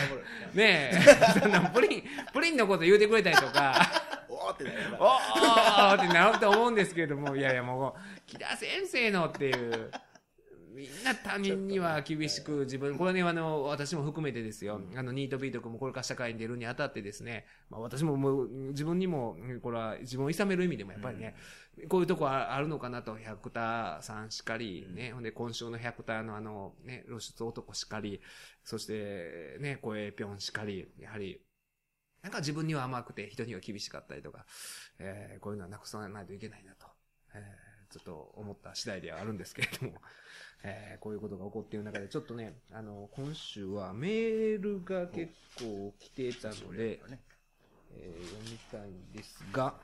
ねえ、そんなプリン、プリンのこと言うてくれたりとか、な。おーってなるおーってなると思うんですけれども、いやいやもう、木田先生のっていう、みんな他人には厳しく自分、これね、あの、私も含めてですよ、あの、ニートビート君もこれから社会に出るにあたってですね、まあ私ももう、自分にも、これは自分を諌める意味でもやっぱりね、こういうとこああるのかなと、百田さんしかり、ね、ほんで今週の百田のあの、ね、露出男しかり、そして、ね、声ぴょんしかり、やはり、なんか自分には甘くて人には厳しかったりとか、えーこういうのはなくさないといけないなと、えーちょっと思った次第ではあるんですけれども、えーこういうことが起こっている中で、ちょっとね、あの、今週はメールが結構来てたので、ね。えー読みたいんですが、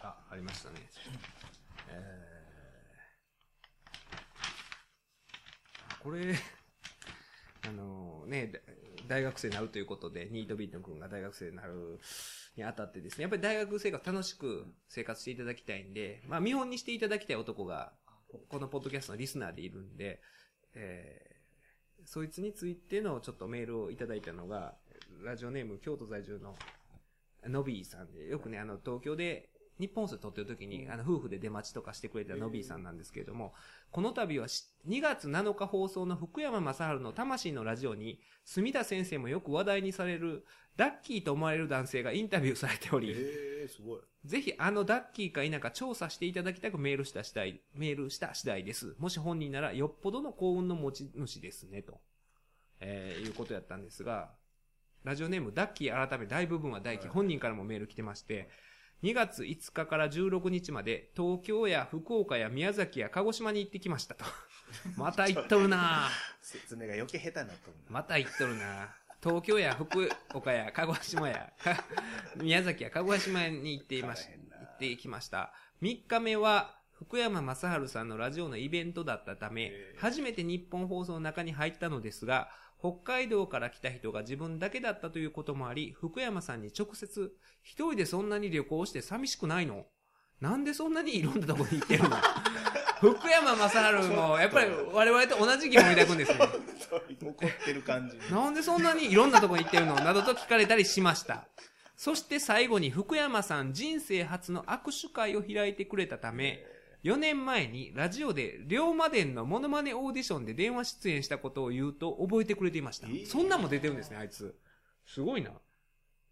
あ、ありましたね。えーこれ、あのね、大学生になるということで、ニートビート君が大学生になるにあたってですね、やっぱり大学生活楽しく生活していただきたいんで、まあ見本にしていただきたい男が、このポッドキャストのリスナーでいるんで、えーそいつについてのちょっとメールをいただいたのが、ラジオネーム京都在住のノビーさんで、よくね、あの、東京で日本放送で撮ってる時に、あの、夫婦で出待ちとかしてくれたノビーさんなんですけれども、この度はし2月7日放送の福山雅治の魂のラジオに、住田先生もよく話題にされる、ダッキーと思われる男性がインタビューされており、えー、すごい。ぜひあのダッキーか否か調査していただきたくメールした次第、メールした次第です。もし本人ならよっぽどの幸運の持ち主ですね、と、えーいうことやったんですが、ラジオネームダッキー改め大部分は大輝、本人からもメール来てまして、2月5日から16日まで東京や福岡や宮崎や鹿児島に行ってきましたと。また行っとるなぁ説明が余計下手になっとるな。また行っとるな東京や福岡や鹿児島や、か 宮崎や鹿児島に行っていまし、行ってきました。3日目は、福山雅治さんのラジオのイベントだったため初めて日本放送の中に入ったのですが、北海道から来た人が自分だけだったということもあり、福山さんに直接、一人でそんなに旅行して寂しくないの？なんでそんなにいろんなとこに行ってるの？福山雅治も、やっぱり我々と同じ疑問を抱くんですね。怒ってる感じ。なんでそんなにいろんなとこに行ってるの？などと聞かれたりしました。そして最後に福山さん人生初の握手会を開いてくれたため、4年前にラジオで龍馬伝のモノマネオーディションで電話出演したことを言うと覚えてくれていました。えーそんなんも出てるんですね、あいつ。すごいな。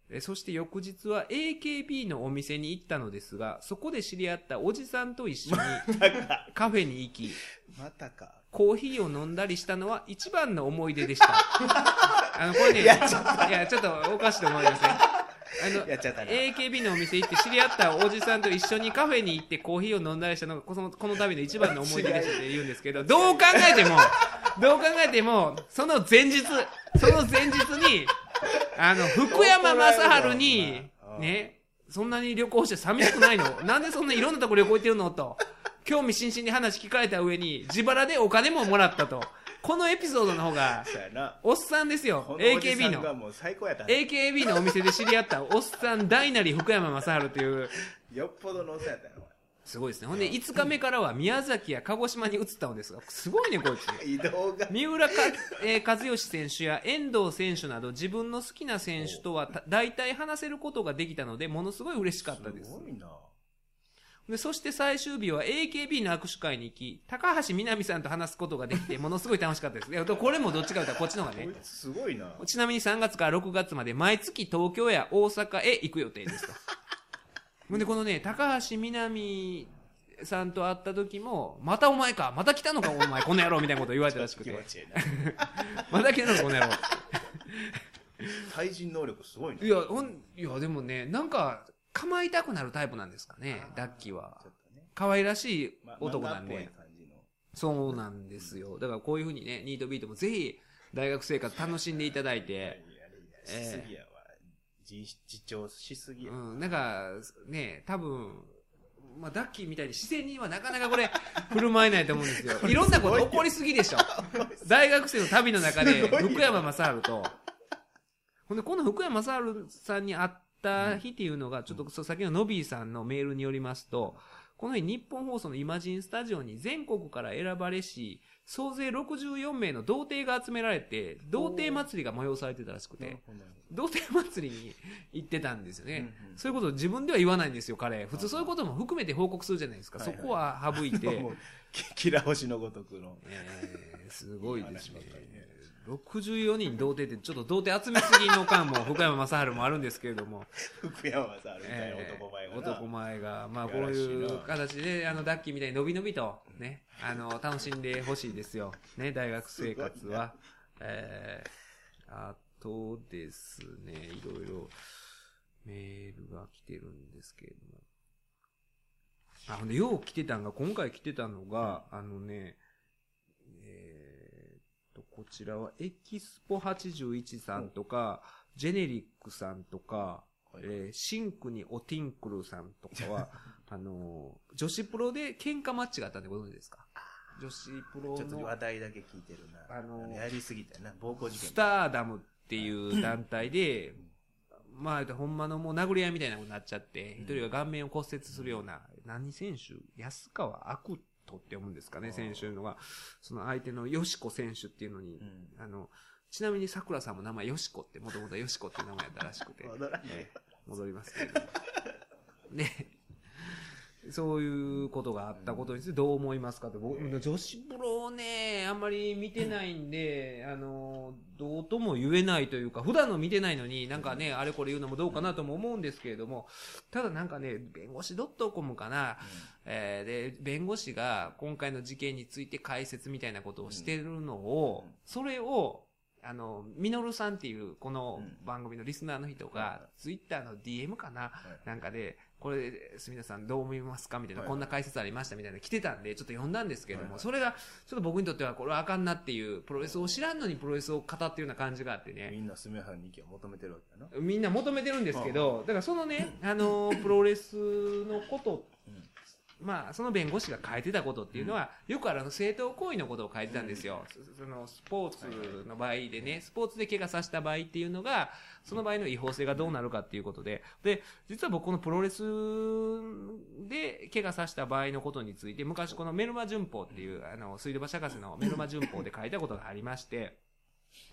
えそして翌日は AKB のお店に行ったのですが、そこで知り合ったおじさんと一緒にカフェに行き、またか。コーヒーを飲んだりしたのは一番の思い出でした。あの、これね、いやや、ちょっとおかしいと思いますね。あの、AKB のお店行って知り合ったおじさんと一緒にカフェに行ってコーヒーを飲んだりしたのが、この、この度の一番の思い出でしたって言うんですけど、どう考えても、どう考えても、その前日、その前日に、あの、福山雅治にう、んね、そんなに旅行して寂しくないの？なんでそんないろんなとこ旅行行ってるの？と。興味津々に話聞かれた上に、自腹でお金ももらったと。このエピソードの方が、そうやな。おっさんですよこ。のおじさ AKB の。んがもう最高やった。AKB のお店で知り合ったおっさん大なり福山雅治っていう、よっぽどのお世話やったよ。すごいですね。ほんで、5日目からは宮崎や鹿児島に移ったのですが、すごいね、こいつ。移動が。三浦か、えー和義選手や遠藤選手など自分の好きな選手とはた大体話せることができたので、ものすごい嬉しかったですす。ごいな。でそして最終日は AKB の握手会に行き、高橋みなみさんと話すことができて、ものすごい楽しかったです。でこれもどっちかというとこっちの方がねすごいな。ちなみに3月から6月まで毎月東京や大阪へ行く予定ですと。で、このね、高橋みなみさんと会った時も、またお前か、また来たのか、お前、この野郎みたいなこと言われたらしくて。また来たのか、この野郎。対人能力すごいな。いや、ほん、いや、でもね、なんか、構いたくなるタイプなんですかね、ダッキーは。可愛らしいま男なんで。そうなんですよ。だからこういうふうにね、ニートビートもぜひ、大学生活楽しんでいただいて、しすぎやわ。自しすぎや。うん、なんか、ね、多分、まあ、ダッキーみたいに自然にはなかなかこれ、振る舞えないと思うんですよ。いろんなこと起こりすぎでしょ。大学生の旅の中で、福山雅治と、ほんで、この福山雅治さんに会った日っていうのが、ちょっと先のノビーさんのメールによりますと、この日日本放送のイマジンスタジオに全国から選ばれし、総勢64名の童貞が集められて、童貞祭りが催されてたらしくて、童貞祭りに行ってたんですよね。うんうんそういうことを自分では言わないんですよ、彼。普通そういうことも含めて報告するじゃないですか。はいはいそこは省いて も。うき きら星のごとくの。えーすごいですね。64人童貞って、ちょっと童貞集めすぎの感も、福山雅治もあるんですけれども。福山雅治みたいなえー男前がな。男前が、まあこういうな形で、あの、ダッキーみたいに伸び伸びと、ね、あの、楽しんでほしいですよ。ね、大学生活は。えー、あとですね、いろいろメールが来てるんですけれども。あ、ほんで、よう来てたんが、今回来てたのが、あのね、こちらはエキスポ81さんとか、ジェネリックさんとか、はい。えーシンクにオティンクルさんとかは、あのー女子プロで喧嘩マッチがあったんでご存知ですか？女子プロちょっとの話題だけ聞いてるな。あのーやりすぎたよな。暴行事件。スターダムっていう団体で、まあ、ほんまのもう殴り合いみたいなことになっちゃって、うん。一人が顔面を骨折するような、何選手？安川悪人って読むんですかね、あー。選手のが、その相手のよしこ選手っていうのに、うん。あの、ちなみに桜さんも名前よしこって、もともとよしこっていう名前やったらしくて、戻りますけれども。ね。そういうことがあったことについてどう思いますかと、僕、女子プロをね、あんまり見てないんで、あの、どうとも言えないというか、普段の見てないのに、なんかね、あれこれ言うのもどうかなとも思うんですけれども、ただなんかね、弁護士 .com かな、えーで、弁護士が今回の事件について解説みたいなことをしてるのを、うん。それを、あの、ミノルさんっていう、このうん。番組のリスナーの人がは、ツイッターの DM かな、はい。なんかで、これ、すみさんどう思いますか？みたいな、はい。こんな解説ありましたみたいな来てたんで、ちょっと読んだんですけれども、はいはい。それが、ちょっと僕にとってはこれはあかんなっていう、プロレスを知らんのにプロレスを語ってるような感じがあってね、みんな住原に意見を求めてるわけだな。みんな求めてるんですけど、だからそのね、あの、プロレスのこと、まあ、その弁護士が書いてたことっていうのは、よくあの正当行為のことを書いてたんですよ。そそのスポーツの場合でね、スポーツで怪我させた場合っていうのが、その場合の違法性がどうなるかっていうことで、で、実は僕このプロレスで怪我させた場合のことについて、昔このメルマ旬報っていう、あの、水道橋博士のメルマ旬報で書いたことがありまして、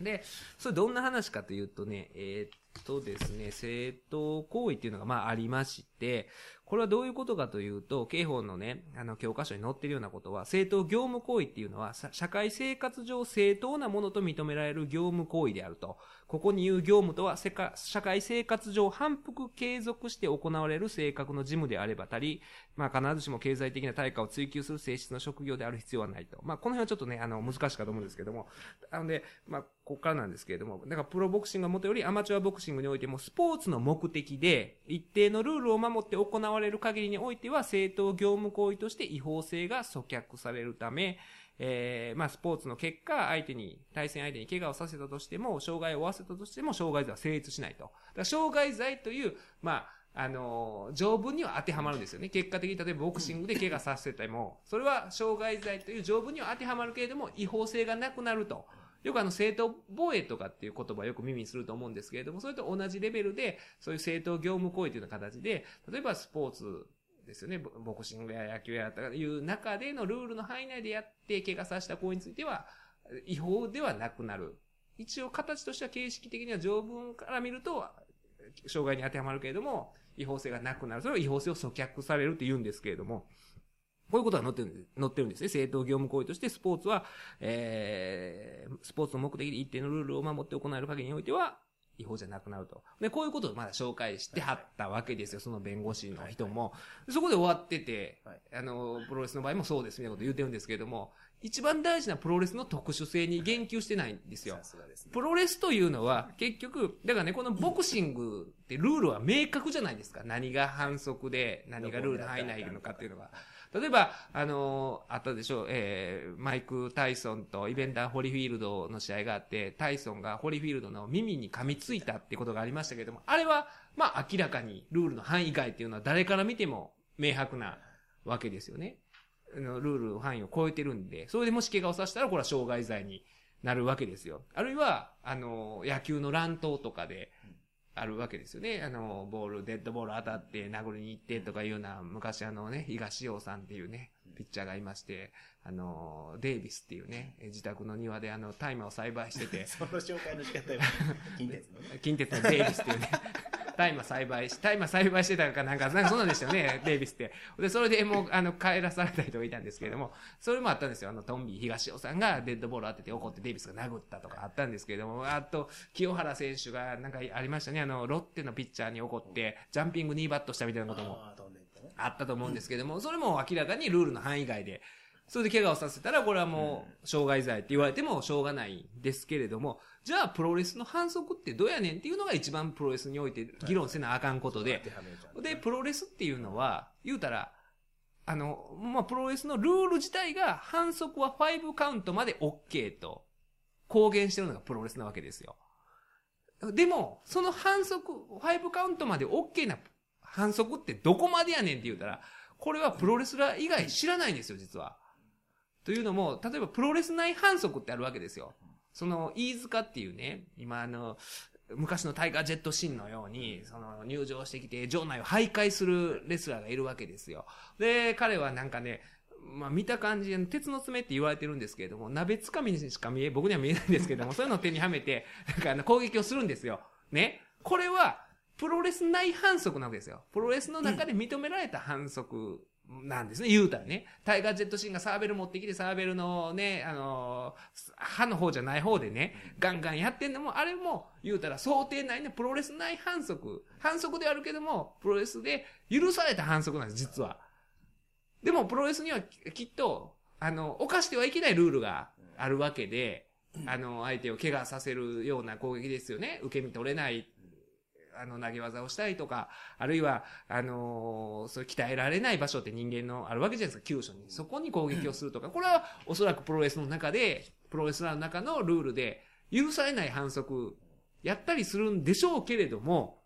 で、それどんな話かというとね、えーっとですね、正当行為っていうのがまあありまして、これはどういうことかというと、刑法のね、あの、教科書に載ってるようなことは、正当業務行為っていうのは、社会生活上正当なものと認められる業務行為であると。ここに言う業務とは、社会生活上反復継続して行われる性格の事務であればたり、まあ必ずしも経済的な対価を追求する性質の職業である必要はないと。まあこの辺はちょっとね、あの、難しいかと思うんですけども。なので、まあ、ここからなんですけれども、だからプロボクシングがもとよりアマチュアボクシングにおいても、スポーツの目的で、一定のルールを守って行われる限りにおいては、正当業務行為として違法性が阻却されるため、えーまあ、スポーツの結果、相手に、対戦相手に怪我をさせたとしても、障害を負わせたとしても、傷害罪は成立しないと。だから傷害罪という、まあ、あの条文には当てはまるんですよね。結果的に、例えばボクシングで怪我させても、それは傷害罪という条文には当てはまるけれども、違法性がなくなると。よくあの、正当防衛とかっていう言葉をよく耳にすると思うんですけれども、それと同じレベルで、そういう正当業務行為というような形で、例えばスポーツですよね、ボクシングや野球やという中でのルールの範囲内でやって怪我させた行為については、違法ではなくなる。一応形としては形式的には条文から見ると、障害に当てはまるけれども、違法性がなくなる。それは違法性を阻却されるって言うんですけれども、こういうことが載ってるんです載ってるんですね。正当業務行為として、スポーツは、えー、スポーツの目的で一定のルールを守って行える限りにおいては、違法じゃなくなると。で、こういうことをまだ紹介してはったわけですよ、その弁護士の人も。そこで終わってて、はいあの、プロレスの場合もそうですみたいなこと言ってるんですけれども、一番大事なプロレスの特殊性に言及してないんですよ。プロレスというのは、結局、だからね、このボクシングってルールは明確じゃないですか。何が反則で、何がルールの範囲内いるのかっていうのが。例えば、あのあったでしょう、えー、マイク・タイソンとイベンター・ホリフィールドの試合があって、タイソンがホリフィールドの耳に噛みついたってことがありましたけれども、あれは、まあ明らかにルールの範囲外っていうのは誰から見ても明白なわけですよね。あのルールの範囲を超えてるんで、それでもし怪我をさせたら、これは傷害罪になるわけですよ。あるいは、あの、野球の乱闘とかで、あるわけですよね。あの、ボール、デッドボール当たって殴りに行ってとかいうような、昔あのね、東洋さんっていうね、ピッチャーがいまして、あの、デイビスっていうね、自宅の庭であの、大麻を栽培してて、その紹介の仕方が、近鉄のね。近鉄のデイビスっていうね、大麻栽培し、大麻栽培してたかなんか、なんかそんなんでしたよね、デイビスって。で、それでもう、あの、帰らされた人がいたんですけれども、それもあったんですよ。あの、トンビー東尾さんがデッドボール当てて怒ってデイビスが殴ったとかあったんですけれども、あと、清原選手がなんかありましたね。あの、ロッテのピッチャーに怒って、ジャンピング2バットしたみたいなこともあったと思うんですけども、それも明らかにルールの範囲外で、それで怪我をさせたら、これはもう、傷害罪って言われてもしょうがないんですけれども、じゃあ、プロレスの反則ってどうやねんっていうのが一番プロレスにおいて議論せなあかんことでで、プロレスっていうのは、言うたら、あの、まあ、プロレスのルール自体が反則は5カウントまで OK と公言してるのがプロレスなわけですよ。でも、その反則、5カウントまで OK な反則ってどこまでやねんって言うたら、これはプロレスラー以外知らないんですよ、実は。というのも、例えばプロレス内反則ってあるわけですよ。その、飯塚っていうね、今あの、昔のタイガー・ジェット・シーンのように、その、入場してきて、場内を徘徊するレスラーがいるわけですよ。で、彼はなんかね、まあ見た感じ、鉄の爪って言われてるんですけれども、鍋つかみにしか見え、僕には見えないんですけども、そういうのを手にはめて、なんかあの攻撃をするんですよ。ね。これは、プロレス内反則なわけですよ。プロレスの中で認められた反則なんですね、言うたらね。タイガー・ジェットシーンがサーベル持ってきて、サーベルのね、あのー歯の方じゃない方でね、ガンガンやってんのも、あれも、言うたら想定内のプロレス内反則。反則であるけども、プロレスで許された反則なんです、実は。でも、プロレスにはきっと、あの、犯してはいけないルールがあるわけで、あの、相手を怪我させるような攻撃ですよね。受け身取れない、あの、投げ技をしたりとか、あるいは、あのーそういう鍛えられない場所って人間のあるわけじゃないですか、急所に。そこに攻撃をするとか、これはおそらくプロレスの中で、プロレスラーの中のルールで許されない反則、やったりするんでしょうけれども、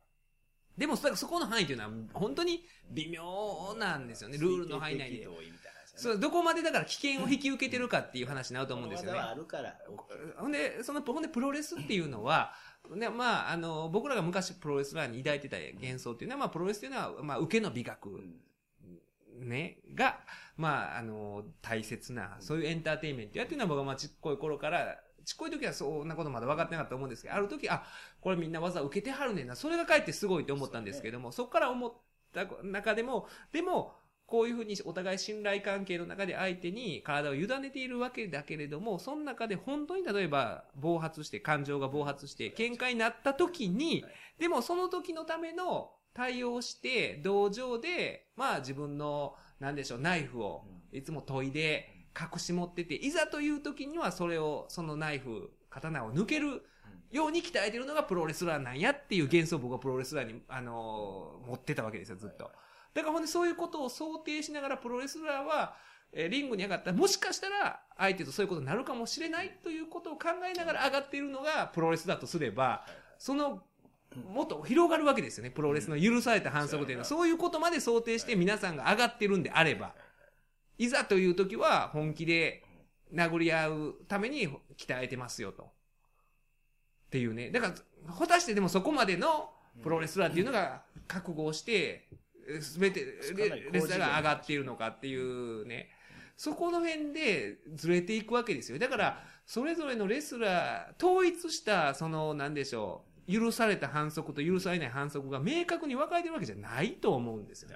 でも、そそこの範囲というのは、本当に微妙なんですよね、ルールの範囲内で。そう、どこまでだから危険を引き受けてるかっていう話になると思うんですよね。技。はあるから、OK ほんで、その、ほんで、プロレスっていうのは、ね、まあ、あの、僕らが昔プロレスラーに抱いてた幻想っていうのは、まあ、プロレスっていうのは、まあ、受けの美学、ね、が、まあ、あの、大切な、そういうエンターテインメントやっていうのは僕はまあ、ちっこい頃から、ちっこい時はそんなことまだ分かってなかったと思うんですけど、ある時、あ、これみんな技受けてはるねんな、それがかえってすごいと思ったんですけども、そこから思った中でも、でも、こういうふうにお互い信頼関係の中で相手に体を委ねているわけだけれども、その中で本当に例えば暴発して、感情が暴発して、喧嘩になった時に、でもその時のための対応をして、道場で、まあ自分の、なんでしょう、ナイフをいつも研いで隠し持ってて、いざという時にはそれを、そのナイフ、刀を抜けるように鍛えてるのがプロレスラーなんやっていう幻想を僕はプロレスラーに、あのー持ってたわけですよ、ずっと。だからほんでそういうことを想定しながらプロレスラーは、えーリングに上がったら、もしかしたら相手とそういうことになるかもしれないということを考えながら上がっているのがプロレスだとすれば、その、もっと広がるわけですよね、プロレスの許された反則というのは。そういうことまで想定して皆さんが上がってるんであれば、いざという時は本気で殴り合うために鍛えてますよと。っていうね。だから、果たしてでもそこまでのプロレスラーっていうのが覚悟をして、すべてレレスラーが上がっているのかっていうね。そこの辺でずれていくわけですよ。だから、それぞれのレスラー、統一した、その、なんでしょう、許された反則と許されない反則が明確に分かれてるわけじゃないと思うんですよ。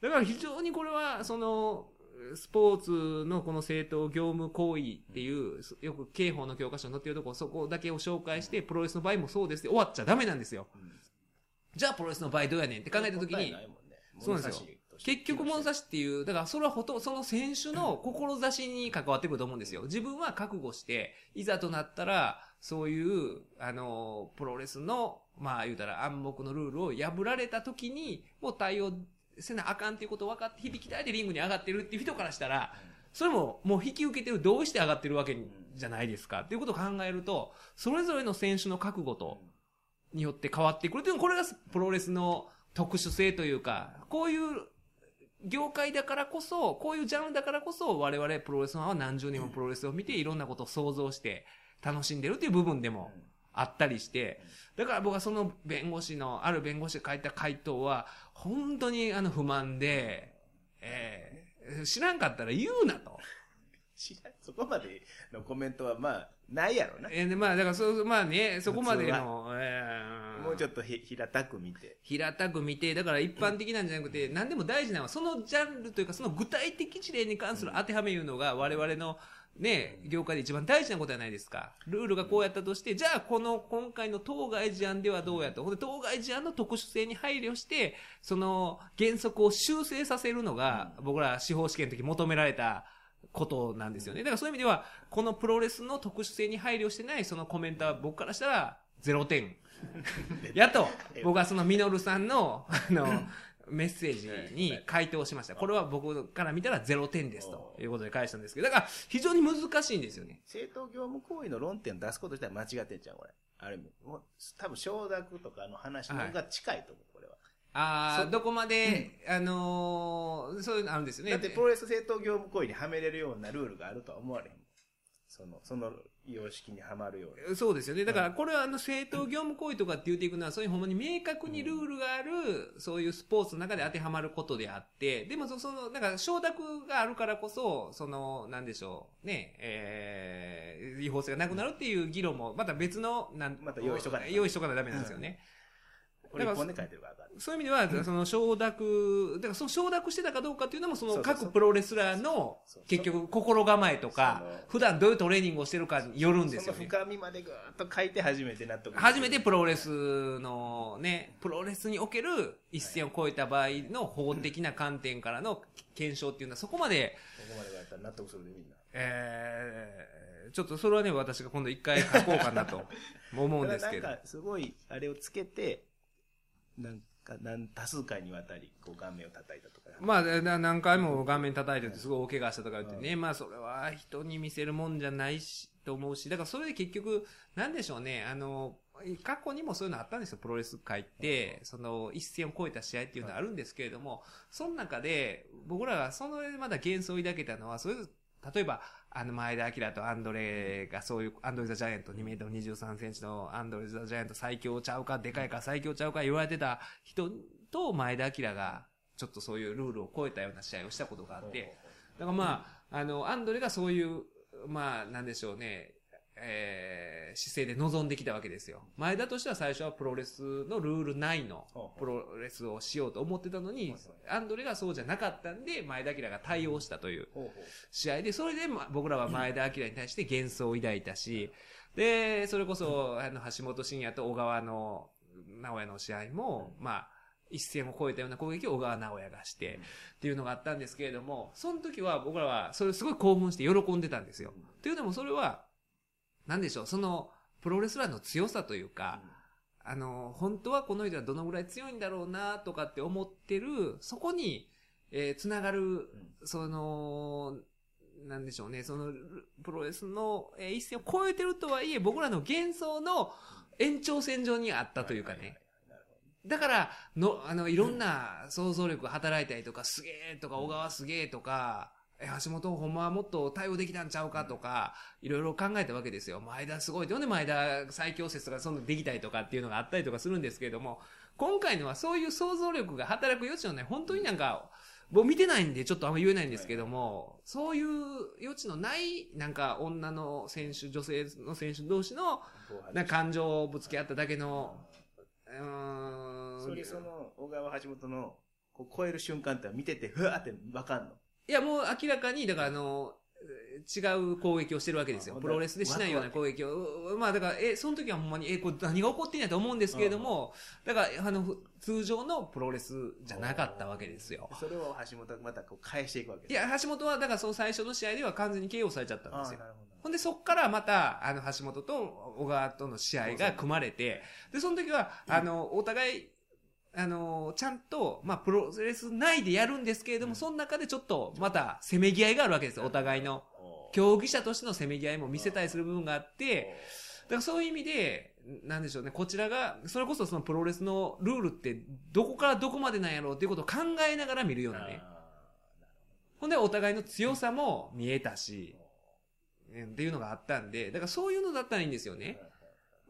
だから非常にこれは、その、スポーツのこの正当業務行為っていう、よく刑法の教科書に載ってるところ、そこだけを紹介して、プロレスの場合もそうですって終わっちゃダメなんですよ。じゃあプロレスの場合どうやねんって考えたときにそうなんですよ。結局物差しっていう、だからそれはほとんどその選手の志に関わってくると思うんですよ。自分は覚悟して、いざとなったら、そういう、あの、プロレスの、まあ言うたら暗黙のルールを破られた時に、もう対応せなあかんっていうことを分かって、響きたいでリングに上がってるっていう人からしたら、それももう引き受けてる、どうして上がってるわけじゃないですか。っていうことを考えると、それぞれの選手の覚悟と、によって変わってくるっていうのこれがプロレスの特殊性というか、こういう業界だからこそ、こういうジャンルだからこそ、我々プロレスファンは何十年もプロレスを見て、いろんなことを想像して楽しんでるっていう部分でもあったりして、だから僕はその弁護士の、ある弁護士が書いた回答は、本当にあの不満で、えー知らんかったら言うなと。知らんそこまでのコメントはまあ、ないやろな。えーでまあ、だからそう、まあね、そこまでの、えーもうちょっとひ平たく見て。平たく見て、だから一般的なんじゃなくて、何でも大事なのは、そのジャンルというか、その具体的事例に関する当てはめいうのが、我々のね、業界で一番大事なことじゃないですか。ルールがこうやったとして、じゃあこの今回の当該事案ではどうやと。ほんで、当該事案の特殊性に配慮して、その原則を修正させるのが、僕ら司法試験の時求められた、ことなんですよね。だからそういう意味では、このプロレスの特殊性に配慮してないそのコメントは僕からしたら0点。やっと、僕はそのミノルさんの、あの、メッセージに回答しました。これは僕から見たら0点ですということで返したんですけど、だから非常に難しいんですよね。正当業務行為の論点を出すこと自体間違ってんじゃん、これ。ある意味。もう多分承諾とかの話の方が近いと思う、これは。ああ、そどこまで、あのーそういうのあるんですよね。だってプロレス正当業務行為にはめれるようなルールがあるとは思われへん。その、その様式にはまるような。そうですよね。だから、これはあの、正当業務行為とかって言っていくのは、そういうほんまに明確にルールがある、そういうスポーツの中で当てはまることであって、でもそその、だから承諾があるからこそ、その、なんでしょう、ね、えー、違法性がなくなるっていう議論も、また別の、なんまた用意しとかないと用意しとかないとダメなんですよね。これ一本で書いてるからそういう意味では、その承諾、だからその承諾してたかどうかっていうのも、その各プロレスラーの結局心構えとか普段どういうトレーニングをしてるかによるんですよねその。深みまでぐーっと書いて初めて納得初めてプロレスのね、プロレスにおける一線を越えた場合の法的な観点からの検証っていうのはそこまで、ここまで言われたら納得するでみんな。えー、ちょっとそれはね、私が今度一回書こうかなと思うんですけど なん。かすごいあれをつけて、なんか何多数回にわたりこう顔面を叩いたとか。まあ、な何回も顔面叩いててすごい大怪我したとか言ってね、まあそれは人に見せるもんじゃないし、と思うし、だからそれで結局、なんでしょうね、あの、過去にもそういうのあったんですよ、プロレス界って、その一線を越えた試合っていうのはあるんですけれども、その中で、僕らがそのまだ幻想を抱けたのは、そういう、例えば、あの、前田明とアンドレがそういう、アンドレ・ザ・ジャイアント、2メートル23センチのアンドレ・ザ・ジャイアント最強ちゃうか、でかいか最強ちゃうか言われてた人と前田明が、ちょっとそういうルールを超えたような試合をしたことがあって、だからまあ、あの、アンドレがそういう、まあ、なんでしょうね、えー、姿勢で臨んできたわけですよ。前田としては最初はプロレスのルール内のプロレスをしようと思ってたのに、アンドレがそうじゃなかったんで、前田明が対応したという試合で、それでまあ僕らは前田明に対して幻想を抱いたし、で、それこそ、あの、橋本真也と小川の直也の試合も、まあ、一線を越えたような攻撃を小川直也がして、っていうのがあったんですけれども、その時は僕らはそれすごい興奮して喜んでたんですよ。というのもそれは、なんでしょう、その、プロレスラーの強さというか、あの、本当はこの人はどのぐらい強いんだろうなとかって思ってる、そこに、えー、つながる、その、なんでしょうね、その、プロレスの、えー一線を超えてるとはいえ、僕らの幻想の延長線上にあったというかね。だから、の、あの、いろんな想像力が働いたりとか、すげえとか、小川すげえとか、え、橋本ほんまはもっと対応できたんちゃうかとか、いろいろ考えたわけですよ。前田すごい。で、ほんで前田最強説とか、そんなできたりとかっていうのがあったりとかするんですけれども、今回のはそういう想像力が働く余地のない、本当になんか、僕見てないんでちょっとあんま言えないんですけども、そういう余地のない、なんか女の選手、女性の選手同士の、な感情をぶつけ合っただけの、うーん。それその小川橋本のこう超える瞬間って見ててふわーってわかんの？いや、もう明らかに、だからあの、違う攻撃をしてるわけですよ。あプロレスでしないような攻撃を。まあだから、え、その時はほんまに、え、これ何が起こってんやと思うんですけれども、だから、あの、ふ通常のプロレスじゃなかったわけですよ。それを橋本がまたこう返していくわけいや、橋本は、だからその最初の試合では完全に KO されちゃったんですよ。ほど。ほんで、そっからまた、あの、橋本と小川との試合が組まれて、で、その時は、あの、お互い、あの、ちゃんと、まあ、プロレス内でやるんですけれども、その中でちょっと、また、せめぎ合いがあるわけですよ、お互いの。競技者としてのせめぎ合いも見せたりする部分があって、だからそういう意味で、なんでしょうね、こちらが、それこそそのプロレスのルールって、どこからどこまでなんやろうっていうことを考えながら見るようなね。ほんで、お互いの強さも見えたし、えっていうのがあったんで、だからそういうのだったらいいんですよね。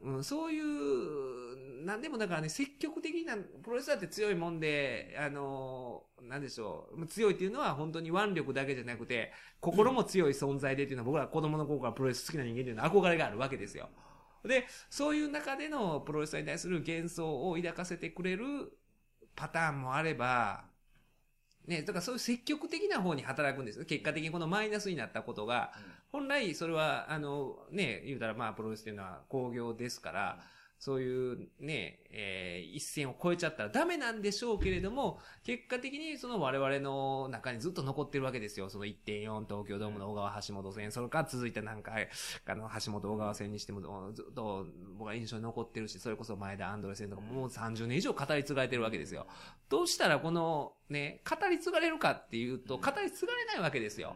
うん、そういう、なんでもだからね、積極的な、プロレスだって強いもんで、あのなんでしょう、強いっていうのは本当に腕力だけじゃなくて、心も強い存在でっていうのは僕ら子供の頃からプロレス好きな人間っていうのは憧れがあるわけですよ。で、そういう中でのプロレスに対する幻想を抱かせてくれるパターンもあれば、ね、だからそういう積極的な方に働くんですよ。結果的にこのマイナスになったことが、本来それは、あの、ね、言うたらまあプロレスっていうのは工業ですから、そういうね、えー一線を越えちゃったらダメなんでしょうけれども、結果的にその我々の中にずっと残ってるわけですよ。その1.4東京ドームの小川橋本戦、それから続いたなんか、あの、橋本小川戦にしても、ずっと僕は印象に残ってるし、それこそ前田アンドレ戦とかももう30年以上語り継がれてるわけですよ。どうしたらこのね、語り継がれるかっていうと、語り継がれないわけですよ。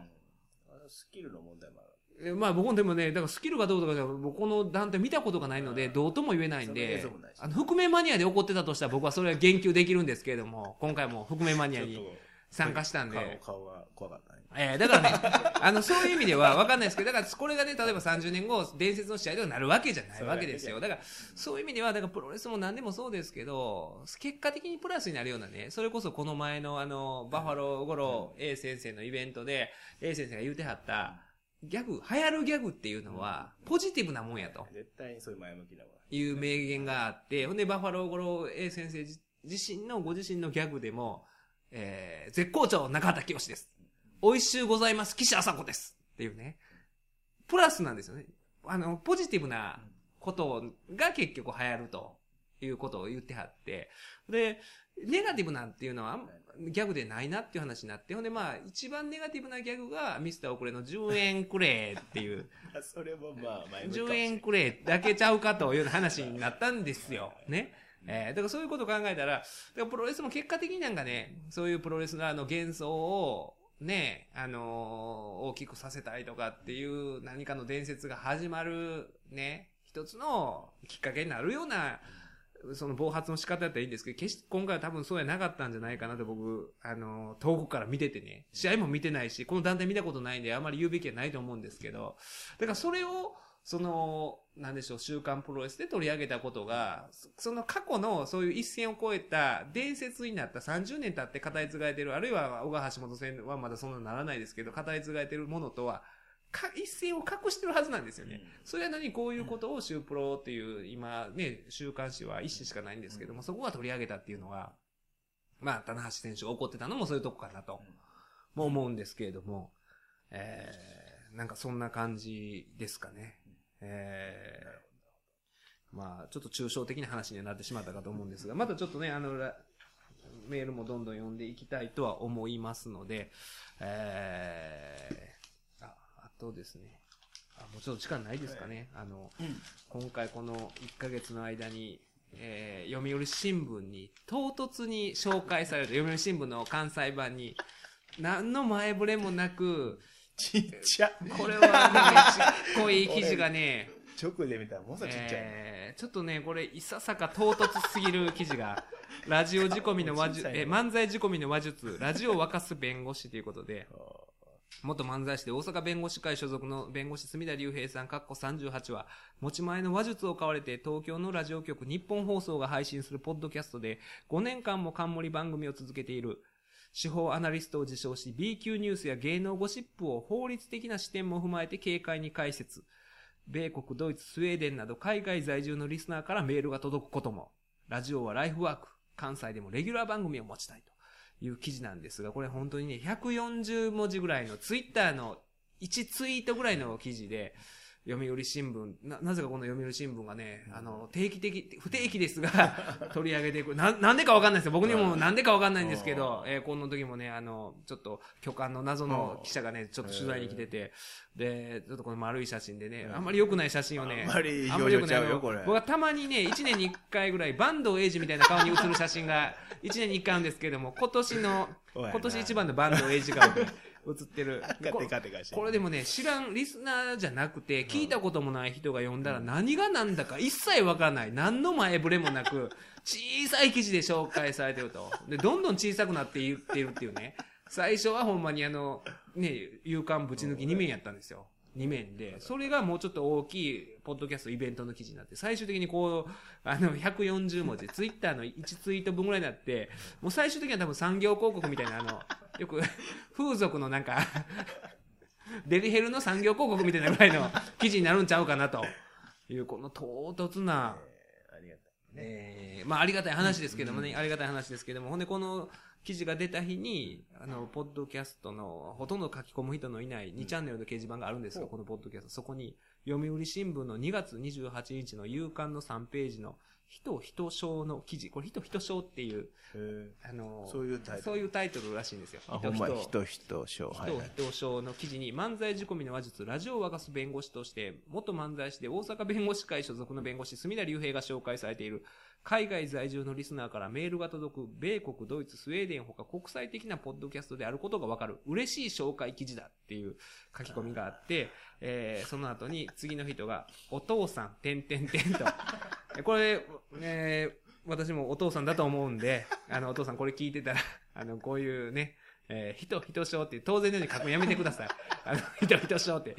スキルの問題もある。えまあ僕もでもね、だからスキルがどうとかじゃ、僕この団体見たことがないので、うんどうとも言えないんであの、覆面マニアで怒ってたとしたら僕はそれは言及できるんですけれども、今回も覆面マニアに参加したんで、顔、顔が怖かったね。えーだからね、あの、そういう意味では分かんないですけど、だからこれがね、例えば30年後、伝説の試合ではなるわけじゃないわけですよ。だから、そういう意味では、だからプロレスも何でもそうですけど、結果的にプラスになるようなね、それこそこの前のあの、バファローゴロ A 先生のイベントで、A 先生が言うてはった、ギャグ、流行るギャグっていうのは、ポジティブなもんやと。絶対にそういう前向きなわ。いう名言があって、ほんで、バファローゴロ A 先生自自身のご自身のギャグでも、えー、絶好調中畑清です。美味しゅうございます、岸朝子です。っていうね。プラスなんですよね。あの、ポジティブなことが結局流行るということを言ってはって。で、ネガティブなんていうのはギャグでないなっていう話になって、ほんでまあ、一番ネガティブなギャグがミスターオクレの10円くれっていう。それもまあ前向きかも10しれない円くれだけちゃうかという話になったんですよ。ね。えーだからそういうことを考えたら、らプロレスも結果的になんかね、そういうプロレスラーの幻想を、ね、あのー大きくさせたいとかっていう何かの伝説が始まる、ね、一つのきっかけになるような、その暴発の仕方だったらいいんですけど、決して今回は多分そうやなかったんじゃないかなと僕、あの遠くから見ててね、試合も見てないし、この団体見たことないんであまり言うべきはないと思うんですけど、だからそれを、その、なんでしょう、週刊プロレスで取り上げたことが、その過去のそういう一線を越えた伝説になった30年経って語り継がれてる、あるいは小川橋本戦はまだそんなならないですけど、語り継がれてるものとは、か一線を隠してるはずなんですよね。それは何？こういうことを週プロっていう、今ね、週刊誌は一誌しかないんですけども、そこが取り上げたっていうのが、まあ、棚橋選手が怒ってたのもそういうとこかなと、も思うんですけれども、えー、なんかそんな感じですかね。えー、まあ、ちょっと抽象的な話にはなってしまったかと思うんですが、またちょっとね、あの、らメールもどんどん読んでいきたいとは思いますので、えー、とですね、あもうちょっと時間ないですかね。あの、今回この1ヶ月の間に、えー、読売新聞に唐突に紹介された、読売新聞の関西版に、何の前触れもなく、ちっちゃ。これはね、ちっこい記事がね、直で見たらものすごいちっちゃいね。えーちょっとね、これ、いささか唐突すぎる記事が、ラジオ仕込みの話術、えー漫才仕込みの話術、ラジオを沸かす弁護士ということで、元漫才師で大阪弁護士会所属の弁護士隅田隆平さん、かっこ38は、持ち前の話術を買われて東京のラジオ局日本放送が配信するポッドキャストで5年間も冠番組を続けている。司法アナリストを自称し B 級ニュースや芸能ゴシップを法律的な視点も踏まえて軽快に解説。米国、ドイツ、スウェーデンなど海外在住のリスナーからメールが届くことも。ラジオはライフワーク。関西でもレギュラー番組を持ちたいという記事なんですが、これ本当にね、140文字ぐらいのツイッターの1ツイートぐらいの記事で、読売新聞、な、なぜかこの読売新聞がね、あの、定期的、不定期ですが、取り上げていく。な、なんでかわかんないですよ。僕にもなんでかわかんないんですけど、えー、この時もね、あの、ちょっと、巨漢の謎の記者がね、ちょっと取材に来てて、で、ちょっとこの丸い写真でね、あんまり良くない写真をね、あんまり表情ちゃうよ、これ。僕はたまにね、1年に1回ぐらい、坂東英二みたいな顔に写る写真が、1年に1回あるんですけども、今年の、今年一番の坂東英二顔で、映ってる。これでもね、知らんリスナーじゃなくて、聞いたこともない人が読んだら何が何だか一切わからない。何の前触れもなく、小さい記事で紹介されてると。で、どんどん小さくなっていってるっていうね。最初はほんまにあの、ね、勇敢ぶち抜き2面やったんですよ。2面で、それがもうちょっと大きい、ポッドキャストイベントの記事になって、最終的にこう、あの、140文字、ツイッターの1ツイート分ぐらいになって、もう最終的には多分産業広告みたいな、あの、よく、風俗のなんかデリヘルの産業広告みたいなぐらいの記事になるんちゃうかなと。いう、この唐突な、えー、ありがたい。えー、まあありがたい話ですけどもね、ありがたい話ですけども、ほんでこの、記事が出た日に、あの、ポッドキャストの、ほとんど書き込む人のいない2チャンネルの掲示板があるんですよ、このポッドキャスト。そこに、読売新聞の2月28日の夕刊の3ページの、人人賞の記事。これ人人賞っていう、あのそういうタイトル。そういうタイトルらしいんですよ。人人人人賞。人人賞の記事に、漫才仕込みの話術、ラジオを沸かす弁護士として、元漫才師で大阪弁護士会所属の弁護士、隅田隆平が紹介されている、海外在住のリスナーからメールが届く、米国、ドイツ、スウェーデンほか国際的なポッドキャストであることがわかる、嬉しい紹介記事だっていう書き込みがあって、えー、その後に次の人が、お父さん、てんてんてんと。これ、ね、私もお父さんだと思うんで、あの、お父さんこれ聞いてたら、あの、こういうね、えー、人、人章って当然のように書くのやめてください。あの、人、人章って。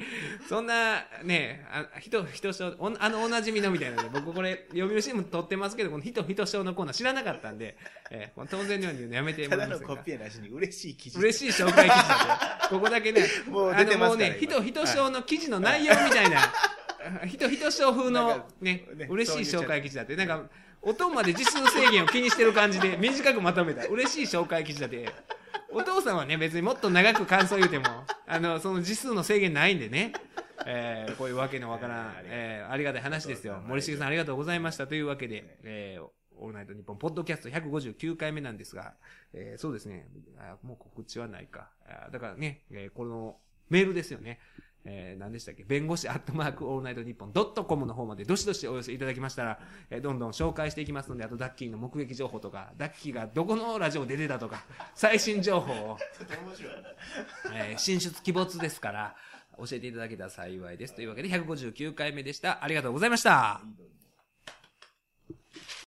そんな、ね、あ人、人章、あのおなじみのみたいなね、僕これ、読売新聞撮ってますけど、この人、人章のコーナー知らなかったんで、えー、当然のように言うのやめてもらいますただのコピーなしに嬉しい記事。嬉しい紹介記事だここだけね、もう出てますからもうね、人、人章の記事の内容みたいな、人、人章風のね、嬉しい紹介記事だって、なんか、音まで字数制限を気にしてる感じで短くまとめた。嬉しい紹介記事だって。お父さんはね、別にもっと長く感想言うても、あの、その字数の制限ないんでね。えー、こういうわけのわからん、えー、ありがたい話ですよ。森重さんありがとうございました。というわけで、えー、オールナイトニッポン、ポッドキャスト159回目なんですが、えー、そうですね。あもう告知はないか。だからね、えー、このメールですよね。えー、何でしたっけ？弁護士アットマークオールナイトニッポンドットコムの方までどしどしお寄せいただきましたら、えー、どんどん紹介していきますので、あとダッキーの目撃情報とか、ダッキーがどこのラジオで出てたとか、最新情報を、えー、神出鬼没ですから、教えていただけたら幸いです。というわけで159回目でした。ありがとうございました。